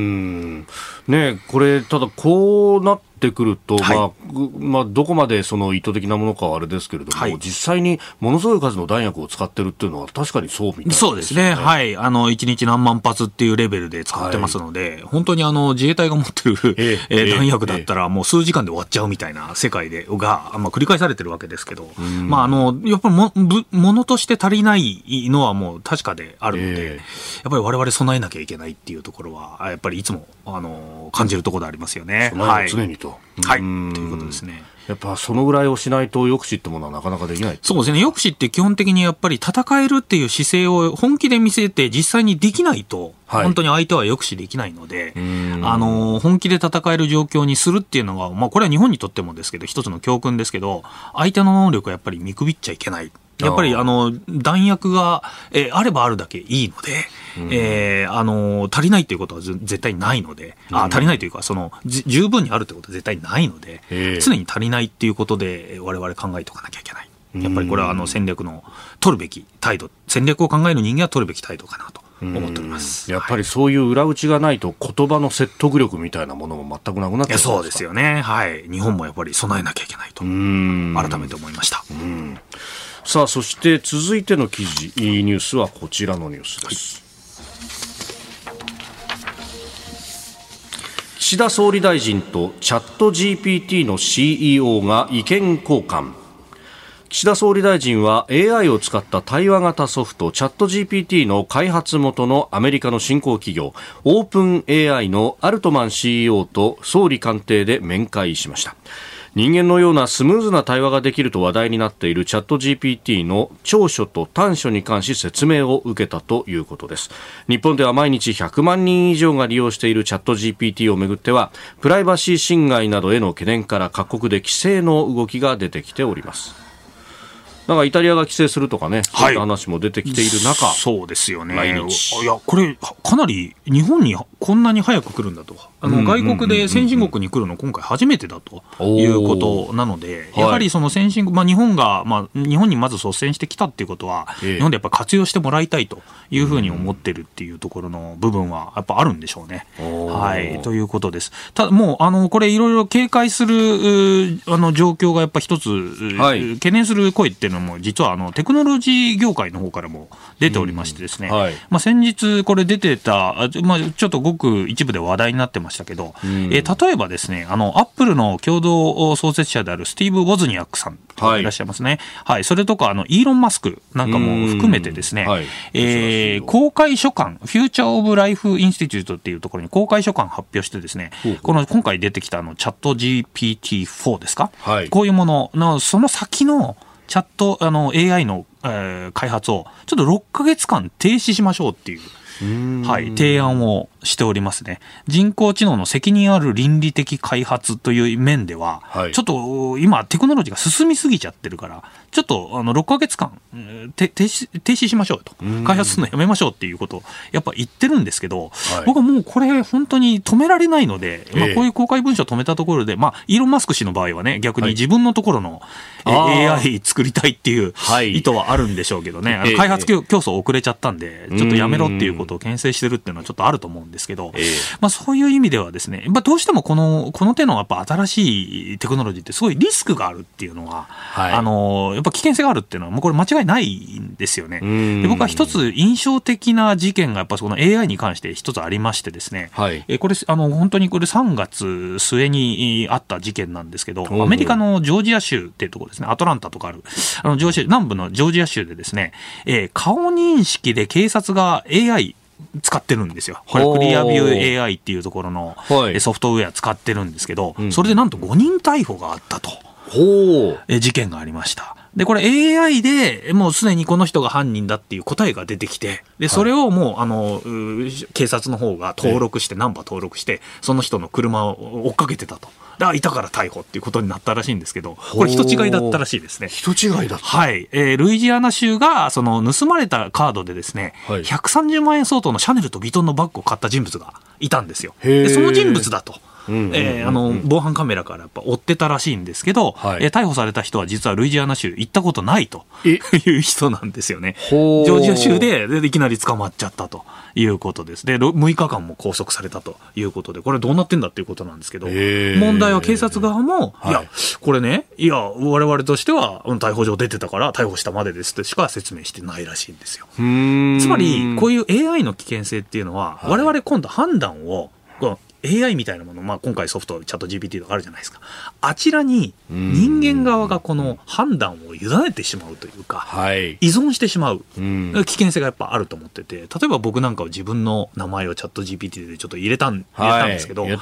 Speaker 1: ねこれただこうなっってくると、はい、まあまあ、どこまでその意図的なものかはあれですけれども、はい、実際にものすごい数の弾薬を使ってるっていうのは、確かにそうみたいな、ね、
Speaker 3: そうですね、はい、あの1日何万発っていうレベルで使ってますので、はい、本当にあの自衛隊が持ってる、えー、弾薬だったら、もう数時間で終わっちゃうみたいな世界でが、まあ、繰り返されてるわけですけど、まあ、あのやっぱりもものとして足りないのはもう確かであるので、えー、やっぱりわれわれ備えなきゃいけないっていうところは、やっぱりいつもあの感じるところでありますよね。
Speaker 1: はい、常にと
Speaker 3: はい、ということですね。
Speaker 1: やっぱそのぐらいをしないと抑止ってものはなかなかできない
Speaker 3: そうですね、抑止って基本的にやっぱり戦えるっていう姿勢を本気で見せて、実際にできないと、本当に相手は抑止できないので、あの本気で戦える状況にするっていうのが、まあ、これは日本にとってもですけど、一つの教訓ですけど、相手の能力はやっぱり見くびっちゃいけない。やっぱりあの弾薬が、えー、あればあるだけいいので、うん、えー、あの足りないということは絶対ないので、うん、あ足りないというかその十分にあるということは絶対ないので、常に足りないっていうことで我々考えておかなきゃいけない。やっぱりこれはあの戦略の取るべき態度、戦略を考える人間は取るべき態度かなと。思っております。
Speaker 1: やっぱりそういう裏打ちがないと、言葉の説得力みたいなものも全くなくなって
Speaker 3: そうですよね、はい、日本もやっぱり備えなきゃいけないと、改めて思いました。
Speaker 1: さあそして続いての記事。ニュースはこちらのニュースです、はい、岸田総理大臣とチャット GPT の CEO が意見交換。岸田総理大臣は AI を使った対話型ソフトチャット GPT の開発元のアメリカの新興企業オープン AI のアルトマン CEO と総理官邸で面会しました。人間のようなスムーズな対話ができると話題になっているチャット GPT の長所と短所に関し説明を受けたということです。日本では毎日100万人以上が利用しているチャット GPT をめぐってはプライバシー侵害などへの懸念から各国で規制の動きが出てきております。なんかイタリアが規制するとかね、そういった話も出てきている中、
Speaker 3: そうですよね。いや、これ、かなり日本にこんなに早く来るんだと。あの、外国で先進国に来るの今回初めてだということなので、やはりその先進国、まあ日本が、まあ日本にまず率先してきたっていうことは、
Speaker 1: ええ。
Speaker 3: 日本でやっぱ活用してもらいたいというふうに思ってるっていうところの部分はやっぱあるんでしょうね。はい。ということです。ただもう、あの、これいろいろ警戒する、あの、状況がやっぱ一つ、う
Speaker 1: はい。
Speaker 3: 懸念する声っていうのも、実はあの、テクノロジー業界の方からも出ておりましてですね、
Speaker 1: うんはい。
Speaker 3: まあ、先日これ出てた、あまあ、ちょっとごく一部で話題になってましたけど、えー例えばですね、あの、アップルの共同創設者であるスティーブ・ウォズニアックさん
Speaker 1: はい。
Speaker 3: いらっしゃいますね。はい。それとか、あの、イーロン・マスクなんかも含めてですね、
Speaker 1: うん。はい。
Speaker 3: えー公開書簡、フューチャー・オブ・ライフ・インスティテュートっていうところに公開書簡発表してですね、この今回出てきたあの、チャット GPT-4 ですか、
Speaker 1: はい。
Speaker 3: こういうものの、その先のチャット、あの、AI の、えー開発を、ちょっと6ヶ月間停止しましょうっていう。はい、提案をしておりますね。人工知能の責任ある倫理的開発という面では、
Speaker 1: はい。
Speaker 3: ちょっと今テクノロジーが進みすぎちゃってるから、ちょっとあの6ヶ月間、停止停止しましょうと。開発するのやめましょうっていうことをやっぱ言ってるんですけど、
Speaker 1: はい。
Speaker 3: 僕はもうこれ本当に止められないので、まあ
Speaker 1: ええ
Speaker 3: こういう公開文書を止めたところで、まあイーロン・マスク氏の場合はね、逆に
Speaker 1: はい。
Speaker 3: 自分のところの、え
Speaker 1: あー。
Speaker 3: AI 作りたいっていう
Speaker 1: はい。
Speaker 3: 意図はあるんでしょうけどね、開発競競争遅れちゃったんで、ちょっとやめろっていうことを牽制してるっていうのはちょっとあると思うんですけど、
Speaker 1: ええ。
Speaker 3: まあそういう意味ではですね、まあどうしてもこの、この手のやっぱ新しいテクノロジーってすごいリスクがあるっていうのは、
Speaker 1: はい。
Speaker 3: あの、やっぱ危険性があるっていうのはもうこれ間違いないんですよね。
Speaker 1: ん。
Speaker 3: で僕は一つ印象的な事件がやっぱその AI に関して一つありましてですね、
Speaker 1: はい。
Speaker 3: えーこれ、あの、本当にこれ3月末にえーあった事件なんですけど、アメリカのジョージア州っていうところですね、アトランタとかある、あの、ジョージア南部のジョージア州でですね、えー顔認識で警察が AI 使ってるんですよ。これクリアビュー AI っていうところのソフトウェア使ってるんですけど、
Speaker 1: ん
Speaker 3: それでなんと5人逮捕があったと。
Speaker 1: ほ
Speaker 3: 事件がありました。で、これ AI でもうすでにこの人が犯人だっていう答えが出てきて、で、それをもう、あの、う警察の方が登録して、ナンバー登録して、その人の車を追っかけてたと。だからいたから逮捕っていうことになったらしいんですけど、これ人違いだったらしいですね。
Speaker 1: 人違いだ
Speaker 3: はい。えールイジアナ州が、その、盗まれたカードでですね、
Speaker 1: はい
Speaker 3: 130万円相当のシャネルとビトンのバッグを買った人物がいたんですよ。で、その人物だと。防犯カメラからやっぱ追ってたらしいんですけど、
Speaker 1: はい。
Speaker 3: えー逮捕された人は実はルイジアナ州行ったことないと
Speaker 1: え？<laughs>
Speaker 3: いう人なんですよね。ジョージア州ででいきなり捕まっちゃったということです。で、ろ6日間も拘束されたということで、これどうなってんだっていうことなんですけど、問題は警察側も、
Speaker 1: はい。
Speaker 3: いや、これね、いや、我々としては、うん逮捕状出てたから逮捕したまでですってしか説明してないらしいんですよ。つまり、こういう AI の危険性っていうのは、
Speaker 1: はい。
Speaker 3: 我々今度判断を、AI みたいなもの、まあ、今回ソフト、チャット GPT とかあるじゃないですか。あちらに人間側がこの判断を委ねてしまうというか、
Speaker 1: はい。
Speaker 3: 依存してしまう。
Speaker 1: うん。
Speaker 3: 危険性がやっぱあると思ってて、例えば僕なんかは自分の名前をチャット GPT でちょっと入れたん、入れたんですけど、
Speaker 1: ね。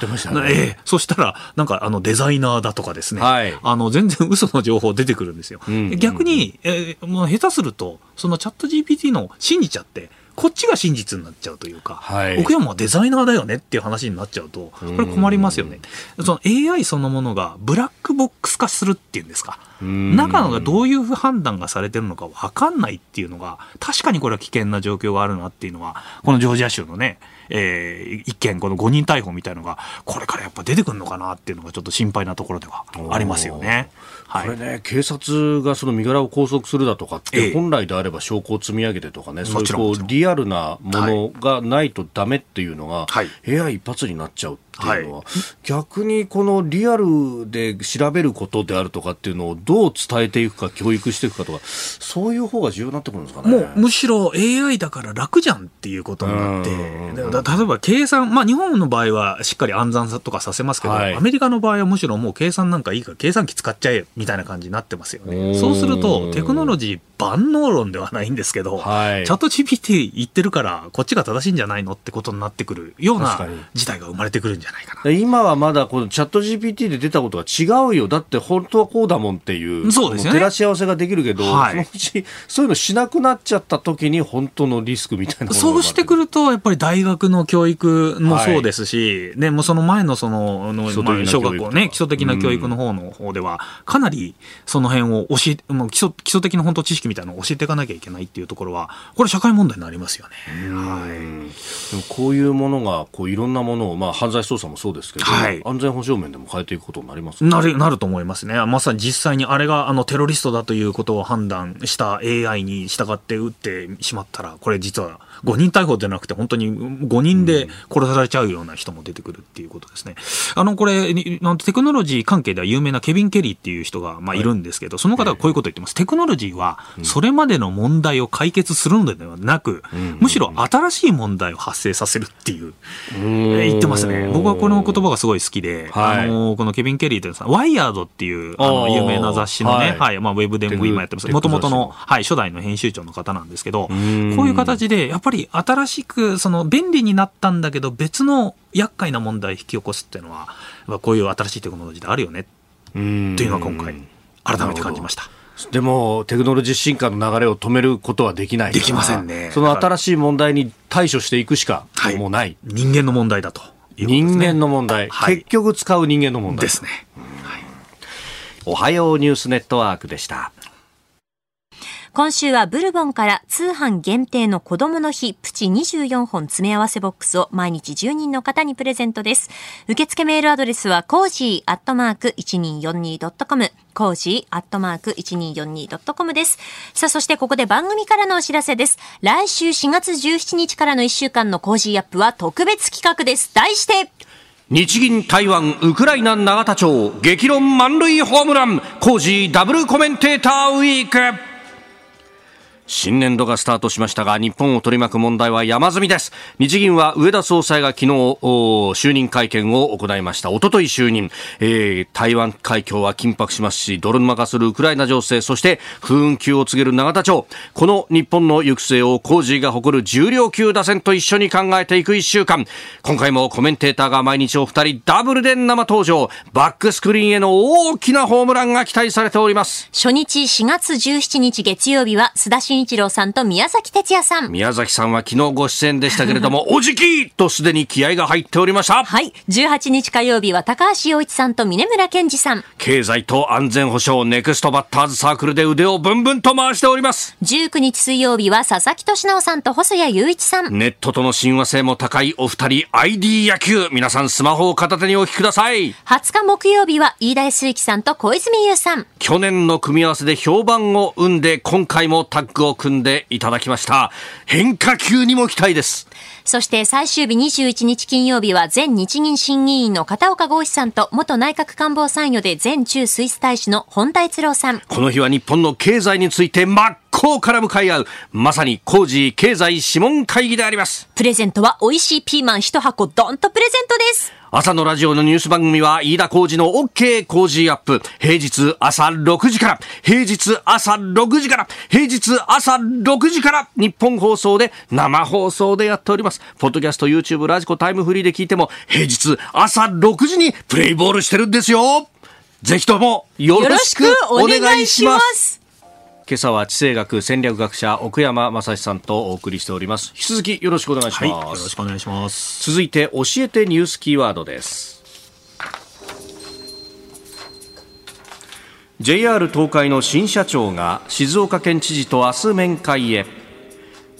Speaker 3: ええ。そしたら、なんかあのデザイナーだとかですね、
Speaker 1: はい。
Speaker 3: あの全然嘘の情報出てくるんですよ。
Speaker 1: うん。
Speaker 3: 逆に、えーもう下手すると、そのチャット GPT の信じちゃって、こっちが真実になっちゃうというか、
Speaker 1: はい
Speaker 3: 奥山はデザイナーだよねっていう話になっちゃうと、これ困りますよね。その AI そのものがブラックボックス化するっていうんですか。
Speaker 1: ん
Speaker 3: 中のがどういう判断がされてるのか分かんないっていうのが、確かにこれは危険な状況があるなっていうのは、このジョージア州のね、えー一件、この5人逮捕みたいのが、これからやっぱ出てくるのかなっていうのがちょっと心配なところではありますよね。はい。
Speaker 1: これね、警察がその身柄を拘束するだとかって、
Speaker 3: ええ。
Speaker 1: 本来であれば証拠を積み上げてとかね、そういうこうリアルなものがないとダメっていうのが、
Speaker 3: はい。
Speaker 1: AI 一発になっちゃうっていうのは、逆にこのリアルで調べることであるとかっていうのをどう伝えていくか、教育していくかとか、そういう方が重要になってくるんですかね。
Speaker 3: もうむしろ AI だから楽じゃんっていうことになって例えば計算、まあ日本の場合はしっかり暗算とかさせますけど、
Speaker 1: はい。
Speaker 3: アメリカの場合はむしろもう計算なんかいいから計算機使っちゃえみたいな感じになってますよ
Speaker 1: お
Speaker 3: ね。
Speaker 1: ー
Speaker 3: そうするとテクノロジー万能論ではないんですけど、
Speaker 1: はい。
Speaker 3: チャット GPT 言ってるからこっちが正しいんじゃないのってことになってくるような事態が生まれてくるんじゃないかな。
Speaker 1: 今はまだこのチャット GPT で出たことが違うよ。だって本当はこうだもんっていう。
Speaker 3: そうですね。
Speaker 1: 照らし合わせができるけど、はい、そのうちそういうのしなくなっちゃった時に本当のリスクみたいな
Speaker 3: そうしてくると、やっぱり大学の教育もそうですし、はい、でもその前のその、の小学校ね、基礎的な教育の方の方では、かなりその辺を教え、もう基礎基礎的な本当知識みたいなのを教えていかなきゃいけないっていうところは、これ社会問題になりますよね。はい。
Speaker 1: こういうものが、こういろんなものを、まあ犯罪捜査もそうですけど、はい、安全保障面でも変えていくことになります
Speaker 3: なる、なると思いますね。まさに実際にあれがあのテロリストだということを判断した AI に従って撃ってしまったら、これ実は5人逮捕じゃなくて、本当に5人で殺されちゃうような人も出てくるっていうことですね。あの、これ、テクノロジー関係では有名なケビン・ケリーっていう人が、まあ、い。るんですけど、その方がこういうことを言ってます。テクノロジーは、それまでの問題を解決するのではなく、むしろ新しい問題を発生させるっていう、言ってますね。僕はこの言葉がすごい好きで、あの、このケビン・ケリーってさ、ワイヤードっていう、あの、有名な雑誌のね、はい、まあ、ウェブでも今やってます。もともとの、はい、初代の編集長の方なんですけど、こういう形で、やっぱり新しく、その、便利になったんだけど、別の厄介な問題を引き起こすっていうのは、こういう新しいテクノロジーであるよね、というのは今回、改めて感じました。
Speaker 1: でも、テクノロジー進化の流れを止めることはできない
Speaker 3: できませんね。
Speaker 1: その新しい問題に対処していくしか、もうない。
Speaker 3: 人間の問題だと、
Speaker 1: ね、人間の問題、はい、結局使う人間の問題。
Speaker 3: ですね。はい、
Speaker 1: おはようニュースネットワークでした。
Speaker 2: 今週はブルボンから通販限定の子供の日プチ24本詰め合わせボックスを毎日10人の方にプレゼントです。受付メールアドレスはコージーアットマーク 1242.com コージーアットマーク 1242.com です。さあ、そしてここで番組からのお知らせです。来週4月17日からの1週間のコージーアップは特別企画です。題して、
Speaker 4: 日銀台湾ウクライナ永田町激論満塁ホームランコージーダブルコメンテーターウィーク新年度がスタートしましたが日本を取り巻く問題は山積みです。日銀は植田総裁が昨日就任会見を行いました。おととい就任、えー、台湾海峡は緊迫しますし泥沼化するウクライナ情勢そして風雲急を告げる永田町。この日本の行く末をコージーが誇る重量級打線と一緒に考えていく1週間。今回もコメンテーターが毎日お二人ダブルで生登場。バックスクリーンへの大きなホームランが期待されております。
Speaker 2: 初日4月17日月曜日は須田慎一郎さんと宮崎哲也さん。
Speaker 1: 宮崎さんは昨日ご出演でしたけれども、<laughs> おじきとすでに気合が入っておりました。
Speaker 2: はい。18日火曜日は高橋洋一さんと峰村健二さん。
Speaker 1: 経済と安全保障ネクストバッターズサークルで腕をブンブンと回しております。
Speaker 2: 19日水曜日は佐々木俊直さんと細谷雄一さん。
Speaker 1: ネットとの親和性も高いお二人 ID 野球。皆さんスマホを片手にお聞きください。
Speaker 2: 20日木曜日は飯田康之さんと小泉優さん。
Speaker 1: 去年の組み合わせで評判を生んで今回もタッグを組んでいただきました。した変化球にも期待です
Speaker 2: そして最終日21日金曜日は前日銀審議員の片岡剛志さんと元内閣官房参与で前中スイス大使の本田一郎さん
Speaker 1: この日は日本の経済について真っ向から向かい合うまさに工事経済諮問会議であります
Speaker 2: プレゼントは美味しいピーマン一箱ドンとプレゼントです
Speaker 1: 朝のラジオのニュース番組は飯田浩二の OK 工事アップ。平日朝6時から、平日朝6時から、平日朝6時から日本放送で生放送でやっております。ポッドキャスト、YouTube、ラジコタイムフリーで聞いても平日朝6時にプレイボールしてるんですよ。ぜひともよろしくお願いします。今朝は地政学戦略学者奥山正史さんとお送りしております。引き続きよろしくお願いします、はい、よ
Speaker 3: ろしくお願いします。
Speaker 1: 続いて教えてニュースキーワードです。JR 東海の新社長が静岡県知事と明日面会へ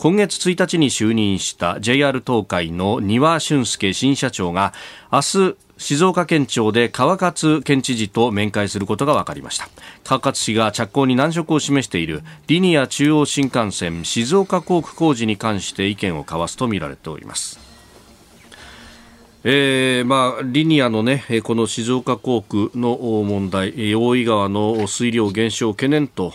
Speaker 1: 今月1日に就任した JR 東海の丹羽俊介新社長が明日静岡県庁で川勝県知事と面会することが分かりました。川勝氏が着工に難色を示しているリニア中央新幹線静岡工区工事に関して意見を交わすとみられております。えーまあ、リニアの、ね、この静岡工区の問題大井川の水量減少懸念と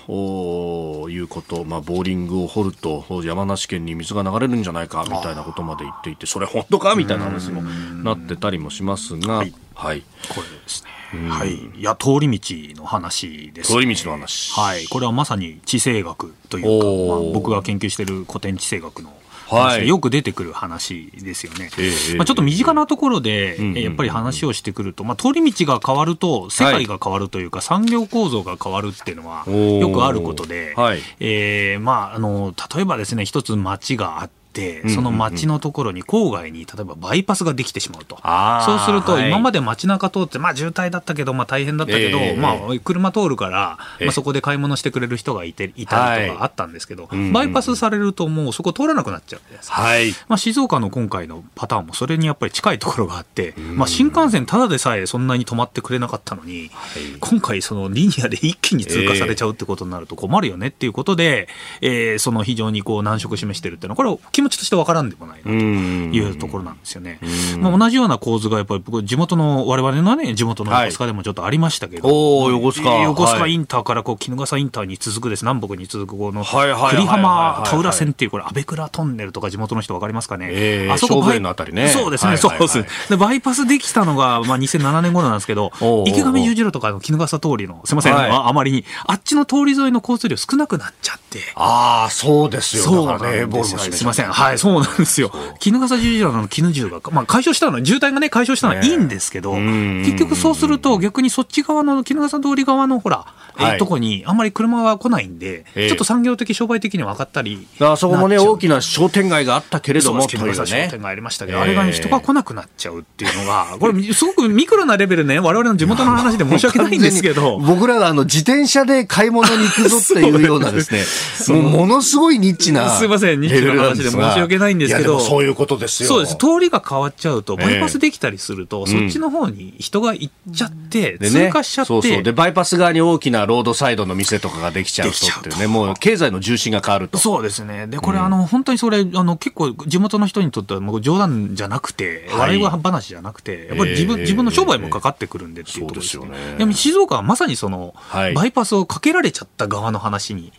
Speaker 1: いうこと、まあ、ボーリングを掘ると山梨県に水が流れるんじゃないかみたいなことまで言っていてそれ本当か？みたいな話もなってたりもしますが、はい、はい、
Speaker 3: これですね。はい、いや通り道の話です、
Speaker 1: ね、通り道の話。
Speaker 3: はい、これはまさに地政学というか、まあ、僕が研究している古典地政学の話でよ。く出てくる話ですよね。まあ、ちょっと身近なところで、やっぱり話をしてくると、まあ、通り道が変わると世界が変わるというか、産業構造が変わるっていうのはよくあることで、はい、えー、まあ、あの例えばですね一つ町があって、その街のところに郊外に例えばバイパスができてしまうと、そうすると、今まで街中通って、まあ、渋滞だったけど、まあ、大変だったけど、えー、まあ、車通るから、まあ、そこで買い物してくれる人がいていたりとかあったんですけど、バイパスされると、もうそこ通らなくなっちゃうじゃないですか、はい。まあ、静岡の今回のパターンもそれにやっぱり近いところがあって、まあ、新幹線ただでさえそんなに止まってくれなかったのに、はい、今回、そのリニアで一気に通過されちゃうってことになると困るよねっていうことで、えー、その非常にこう難色示してるっていうのは、これは気持ちとして分からんでもないなというところなんですよね。まあ、同じような構図がやっぱり地元の我々のね地元の横須賀でもちょっとありましたけど、
Speaker 1: はい、横須賀。
Speaker 3: 横須賀インターからこう衣笠インターに続くです。南北に続くこの栗浜田浦線っていうこれ安倍倉トンネルとか地元の人分かりますかね、
Speaker 1: えー、あそこのあたりね。
Speaker 3: そうですね、そうです。でバイパスできたのがまあ2007年頃なんですけど池上十字路とかの衣笠通りのすみません、はい、ああまりにあっちの通り沿いの交通量少なくなっちゃって。
Speaker 1: ああそうですよ。
Speaker 3: そうなんですよ、ね、すみませんはいそうなんですよ。衣笠十字路の絹十が、まあ、解消したのは渋滞がね解消したのはいいんですけど、結局そうすると逆にそっち側の衣笠通り側のほら、はい、えー、とこにあんまり車は来ないんで、えー、ちょっと産業的商売的には分かったり
Speaker 1: あそこもね大きな商店街があったけれども
Speaker 3: 衣笠商店街ありましたけど、えー、あれが、ね、人が来なくなっちゃうっていうのがこれすごくミクロなレベルね。我々の地元の話で申し訳ないんですけど。<laughs>
Speaker 1: 僕らがあの自転車で買い物に行くぞっていうようなですね <laughs> もうものすごいニッチな
Speaker 3: すみませんニッチな話で申し訳ないんですけど。
Speaker 1: そういうことですよ。
Speaker 3: そうです。通りが変わっちゃうとバイパスできたりすると、えー、そっちの方に人が行っちゃって、うん、通過しちゃって、ね、そうそう。
Speaker 1: でバイパス側に大きなロードサイドの店とかができちゃうとってね。もう経済の重心が変わると。
Speaker 3: そうですね。でこれ、うん、あの本当にそれあの結構地元の人にとってはもう冗談じゃなくて、はい、笑い話じゃなくてやっぱり自分,、自分の商売もかかってくるんでっていうことですよね。でも静岡はまさにその、はい、バイパスをかけられちゃった側の話に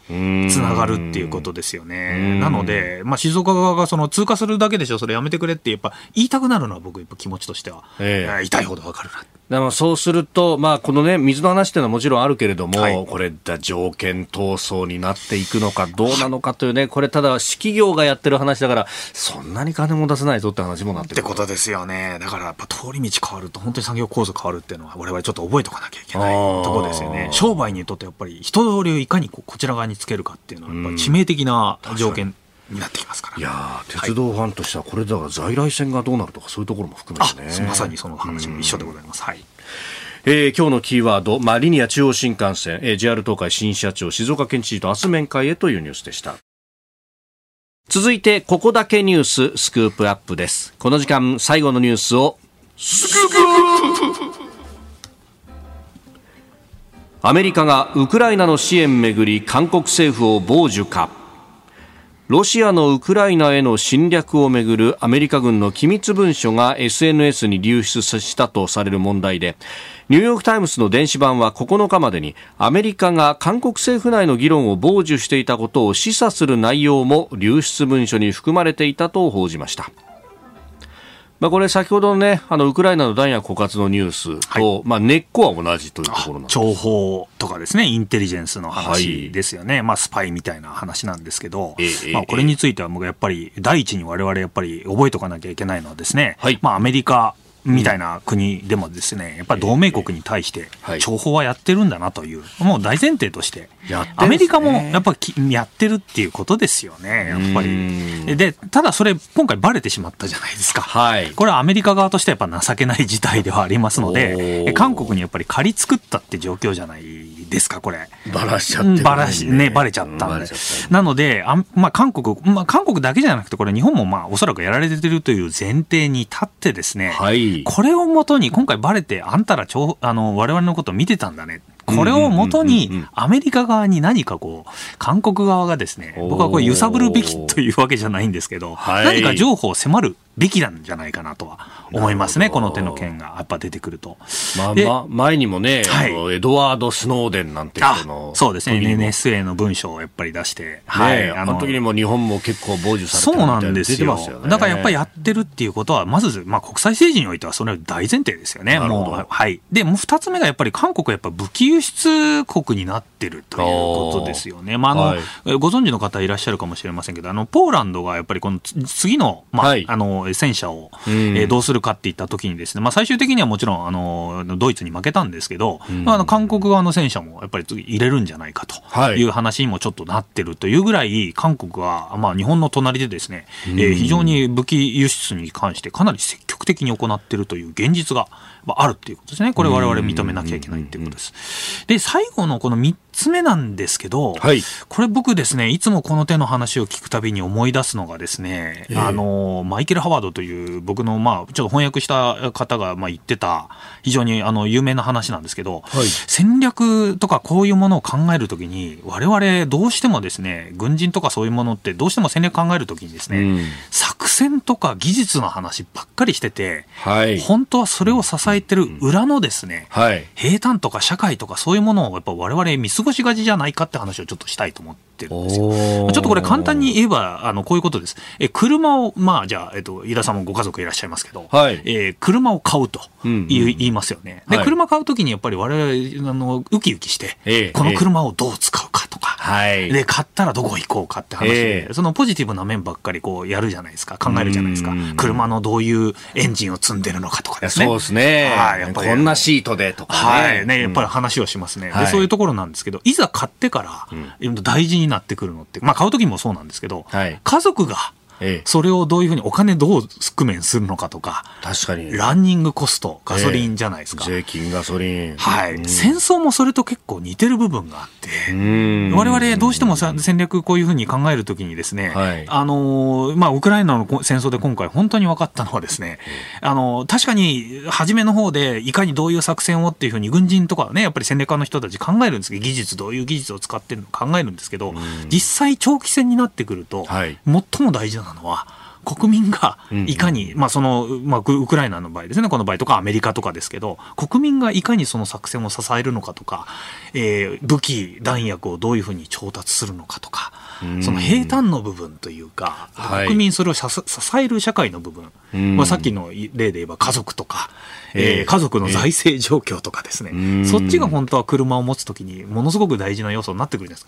Speaker 3: つながるっていうことですよね。なので、まあ、静岡側がその通過するだけでしょそれやめてくれってやっぱ言いたくなるのは僕やっぱ気持ちとしては、えー、痛いほどわかるな
Speaker 1: でもそうすると、まあ、このね、水の話っていうのはもちろんあるけれども、はい、これ、条件闘争になっていくのかどうなのかというね、これ、ただ、私企業がやってる話だから、そんなに金も出せないぞって話もなって
Speaker 3: ってことですよね。だから、やっぱ通り道変わると、本当に産業構造変わるっていうのは、我々ちょっと覚えておかなきゃいけないところですよね。商売にとってやっぱり、人通りをいかにこちら側につけるかっていうのは、やっぱり致命的な条件。になってきますから、
Speaker 1: いや鉄道ファンとしては、これだから在来線がどうなるとか、そういうところも含めてね。
Speaker 3: まさにその話も一緒でございます。はい。
Speaker 1: えー、今日のキーワード、まあ、リニア中央新幹線、えー、JR 東海新社長、静岡県知事と明日面会へというニュースでした。続いて、ここだけニューススクープアップです。この時間、最後のニュースを、スクープアメリカがウクライナの支援めぐり韓国政府を傍受かロシアのウクライナへの侵略をめぐるアメリカ軍の機密文書が SNS に流出したとされる問題でニューヨーク・タイムズの電子版は9日までにアメリカが韓国政府内の議論を傍受していたことを示唆する内容も流出文書に含まれていたと報じました。まあ、これ先ほどのね、あの、ウクライナの弾薬枯渇のニュースと、はい、まあ、根っこは同じというところなん
Speaker 3: 情報とかですね、インテリジェンスの話ですよね。はい、まあ、スパイみたいな話なんですけど、えー、まあ、これについては僕やっぱり、第一に我々やっぱり覚えておかなきゃいけないのはですね、はい、まあ、アメリカ、みたいな国でもですね、やっぱり同盟国に対して情報はやってるんだなという、もう大前提として、アメリカもやっぱりやってるっていうことですよね、やっぱり。で、ただそれ、今回ばれてしまったじゃないですか。はい、これはアメリカ側としてはやっぱ情けない事態ではありますので、韓国にやっぱり借り作ったって状況じゃないですか、これ。
Speaker 1: ばらしちゃって、ね、
Speaker 3: ばらし、ね、ばれちゃったんで。なので、あまあ、韓国、まあ、韓国だけじゃなくて、これ日本もまあ、おそらくやられてるという前提に立ってですね、はい、これをもとに、今回バレて、あんたらちょあの、我々のこと見てたんだね。これをもとに、アメリカ側に何かこう、韓国側がですね、僕はこれ揺さぶるべきというわけじゃないんですけど、はい、何か情報を迫るべきなんじゃないかなとは思いますね、この手の件が。やっぱ出てくると。
Speaker 1: まあ、ま、前にもね、はい、エドワード・スノーデンなんて人の
Speaker 3: そうですね、NSA の文章をやっぱり出して、
Speaker 1: はい、あの時にも日本も結構傍受されて
Speaker 3: そうなんですよ、ね、だからやっぱりやってるっていうことは、まず、まあ、国際政治においてはそれは大前提ですよね、もう、はい、でもう2つ目がやっぱり韓国はやっぱ武器輸出国になってるということですよね、まああの、はい、ご存知の方いらっしゃるかもしれませんけど、あのポーランドがやっぱりこの次の,、まあ、はい、あの戦車を、えー、どうするかっていったときにですね、まあ、最終的にはもちろんあのドイツに負けたんですけど、まあ、あの韓国側の戦車もやっぱり次入れるんじゃないかとい。う話にもちょっとなってるというぐらい、韓国は、まあ、日本の隣でですね、えー、非常に武器輸出に関してかなり積極的に行っているという現実があるっていうことですね。これ我々認めなきゃいけないっていうことです。で、最後のこの3つ目なんですけど、はい、これ僕ですね、いつもこの手の話を聞くたびに思い出すのがですね、えー、あの、マイケル・ハワードという僕の、まあ、ちょっと翻訳した方が、まあ、言ってた、非常にあの、有名な話なんですけど、はい、戦略とかこういうものを考えるときに、我々どうしてもですね、軍人とかそういうものってどうしても戦略考えるときにですね、うん、作戦とか技術の話ばっかりしてて、はい、本当はそれを支えてる裏のですね、はい、平坦とか社会とかそういうものをやっぱ我々見過ごしがちじゃないかって話をちょっとしたいと思ってるんですよ。ちょっとこれ簡単に言えば、あの、こういうことです。え、車を、まあじゃあ、えっと、井田さんもご家族いらっしゃいますけど、はい、えー、車を買うと言いう言いますよね。で、車買うときにやっぱり我々、あの、ウキウキして、えー、この車をどう使うかとか、はい、で、買ったらどこ行こうかって話で、えー、そのポジティブな面ばっかりこうやるじゃないですか、考えるじゃないですか。車のどういうエンジンを積んでるのかとかですね。
Speaker 1: そうですね。はい、やっぱり。こんなシートでとか
Speaker 3: ね。はい、ね、やっぱり話をしますね。で、そういうところなんですけど、いざ買ってから、うん、大事になってくるのって、まあ買う時もそうなんですけど、はい、家族がそれをどういうふうにお金どう工面するのかとか、
Speaker 1: 確かに。
Speaker 3: ランニングコスト、ガソリンじゃないですか。
Speaker 1: 税金、ガソリン。
Speaker 3: はい。戦争もそれと結構似てる部分があって、我々どうしても戦略こういうふうに考えるときにですね、はい、あの、まあ、ウクライナの戦争で今回本当に分かったのはですね、あの、確かに初めの方でいかにどういう作戦をっていうふうに軍人とかね、やっぱり戦略家の人たち考えるんですけど、技術、どういう技術を使ってるのか考えるんですけど、実際長期戦になってくると、はい、最も大事なのは、国民がいかに、うん。うん、まあその、まあ、ウクライナの場合ですね、この場合とかアメリカとかですけど、国民がいかにその作戦を支えるのかとか、えー、武器、弾薬をどういうふうに調達するのかとか、その平坦の部分というか、国民それを支える社会の部分、まあ、さっきの例で言えば家族とか、えー、家族の財政状況とかですね、えー、そっちが本当は車を持つときにものすごく大事な要素になってくるんです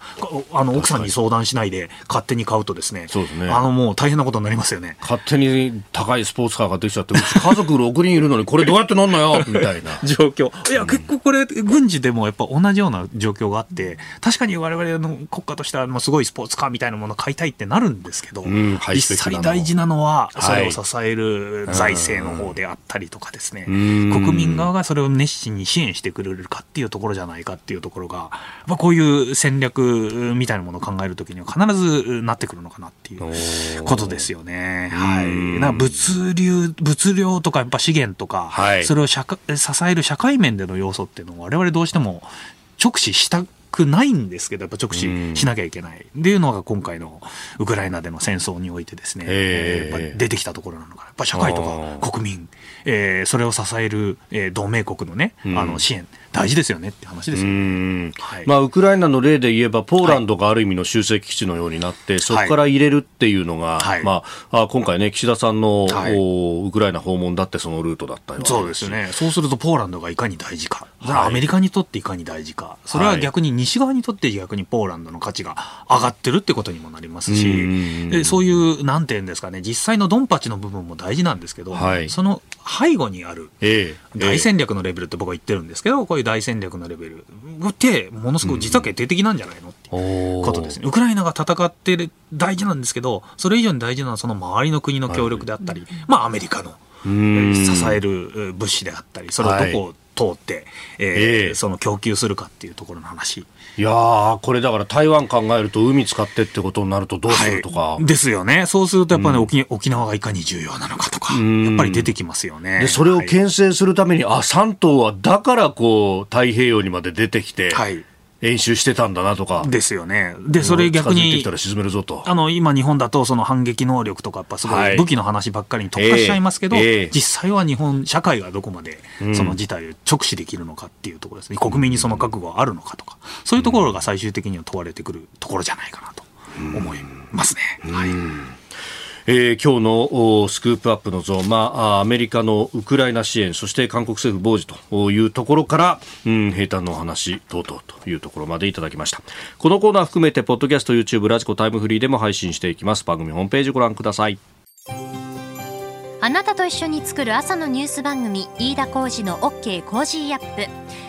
Speaker 3: あの奥さんに相談しないで勝手に買うとですね。そうですね。あのもう大変なことになりますよね。
Speaker 1: 勝手に高いスポーツカー買ってきちゃって <laughs> 家族6人いるのにこれどうやって乗んのよ <laughs> みたいな。
Speaker 3: 状況。いや結構これ軍事でもやっぱ同じような状況があって確かに我々の国家としてはすごいスポーツカーみたいなものを買いたいってなるんですけど、うん、実際大事なのはそれを支える財政の方であったりとかですね、はい国民側がそれを熱心に支援してくれるかっていうところじゃないかっていうところが、まあ、こういう戦略みたいなものを考えるときには必ずなってくるのかなっていうことですよね。はい。な物流、物量とかやっぱ資源とか、はい、それを支える社会面での要素っていうのを我々どうしても直視したくないんですけど、やっぱ直視しなきゃいけない。っていうのが今回のウクライナでの戦争においてですね、えー、やっぱ出てきたところなのかな。やっぱ社会とか国民、えー、それを支える、えー、同盟国のね、あの支援、大事ですよねって話ですよ、
Speaker 1: はい、まあ、ウクライナの例で言えば、ポーランドがある意味の集積基地のようになって、はい、そこから入れるっていうのが、はい、まあ、今回ね、岸田さんの、ウクライナ訪問だってそのルートだったよ
Speaker 3: そうですね、そうするとポーランドがいかに大事か、アメリカにとっていかに大事か、それは逆に西側にとって逆にポーランドの価値が上がってるってことにもなりますし、でそういう、なんていうんですかね、実際のドンパチの部分も大事なんですけど、その背後にある大戦略のレベルって僕は言ってるんですけど、こういう大戦略のレベルってものすごく実は決定的なんじゃないのっていうことですね。ウクライナが戦って大事なんですけど、それ以上に大事なのはその周りの国の協力であったり、まあアメリカの支える物資であったり、それをどこを通って、えー、その供給するかっていうところの話。
Speaker 1: いやこれだから台湾考えると海使ってってことになるとどうするとか、
Speaker 3: はい、ですよね。そうするとやっぱり、ね、沖、うん、沖縄がいかに重要なのかとかやっぱり出てきますよね。
Speaker 1: でそれを牽制するために、はい、あ3島はだからこう太平洋にまで出てきて、はい、演習してたんだなとか。
Speaker 3: ですよね。で、それ逆に、
Speaker 1: あ
Speaker 3: の、今日本だとその反撃能力とかやっぱすごい武器の話ばっかりに特化しちゃいますけど、はいえー、実際は日本社会がどこまでその事態を直視できるのかっていうところですね。うん、国民にその覚悟があるのかとか、そういうところが最終的には問われてくるところじゃないかなと思いますね。はい。
Speaker 1: えー、今日のスクープアップのゾーン、まあ、アメリカのウクライナ支援、そして韓国政府傍受というところから、うん、兵站の話等々というところまでいただきました。このコーナー含めて、ポッドキャスト、YouTube、ラジコタイムフリーでも配信していきます。番組ホームページご覧ください。
Speaker 2: あなたと一緒に作る朝のニュース番組、飯田浩二の OK コージーアップ。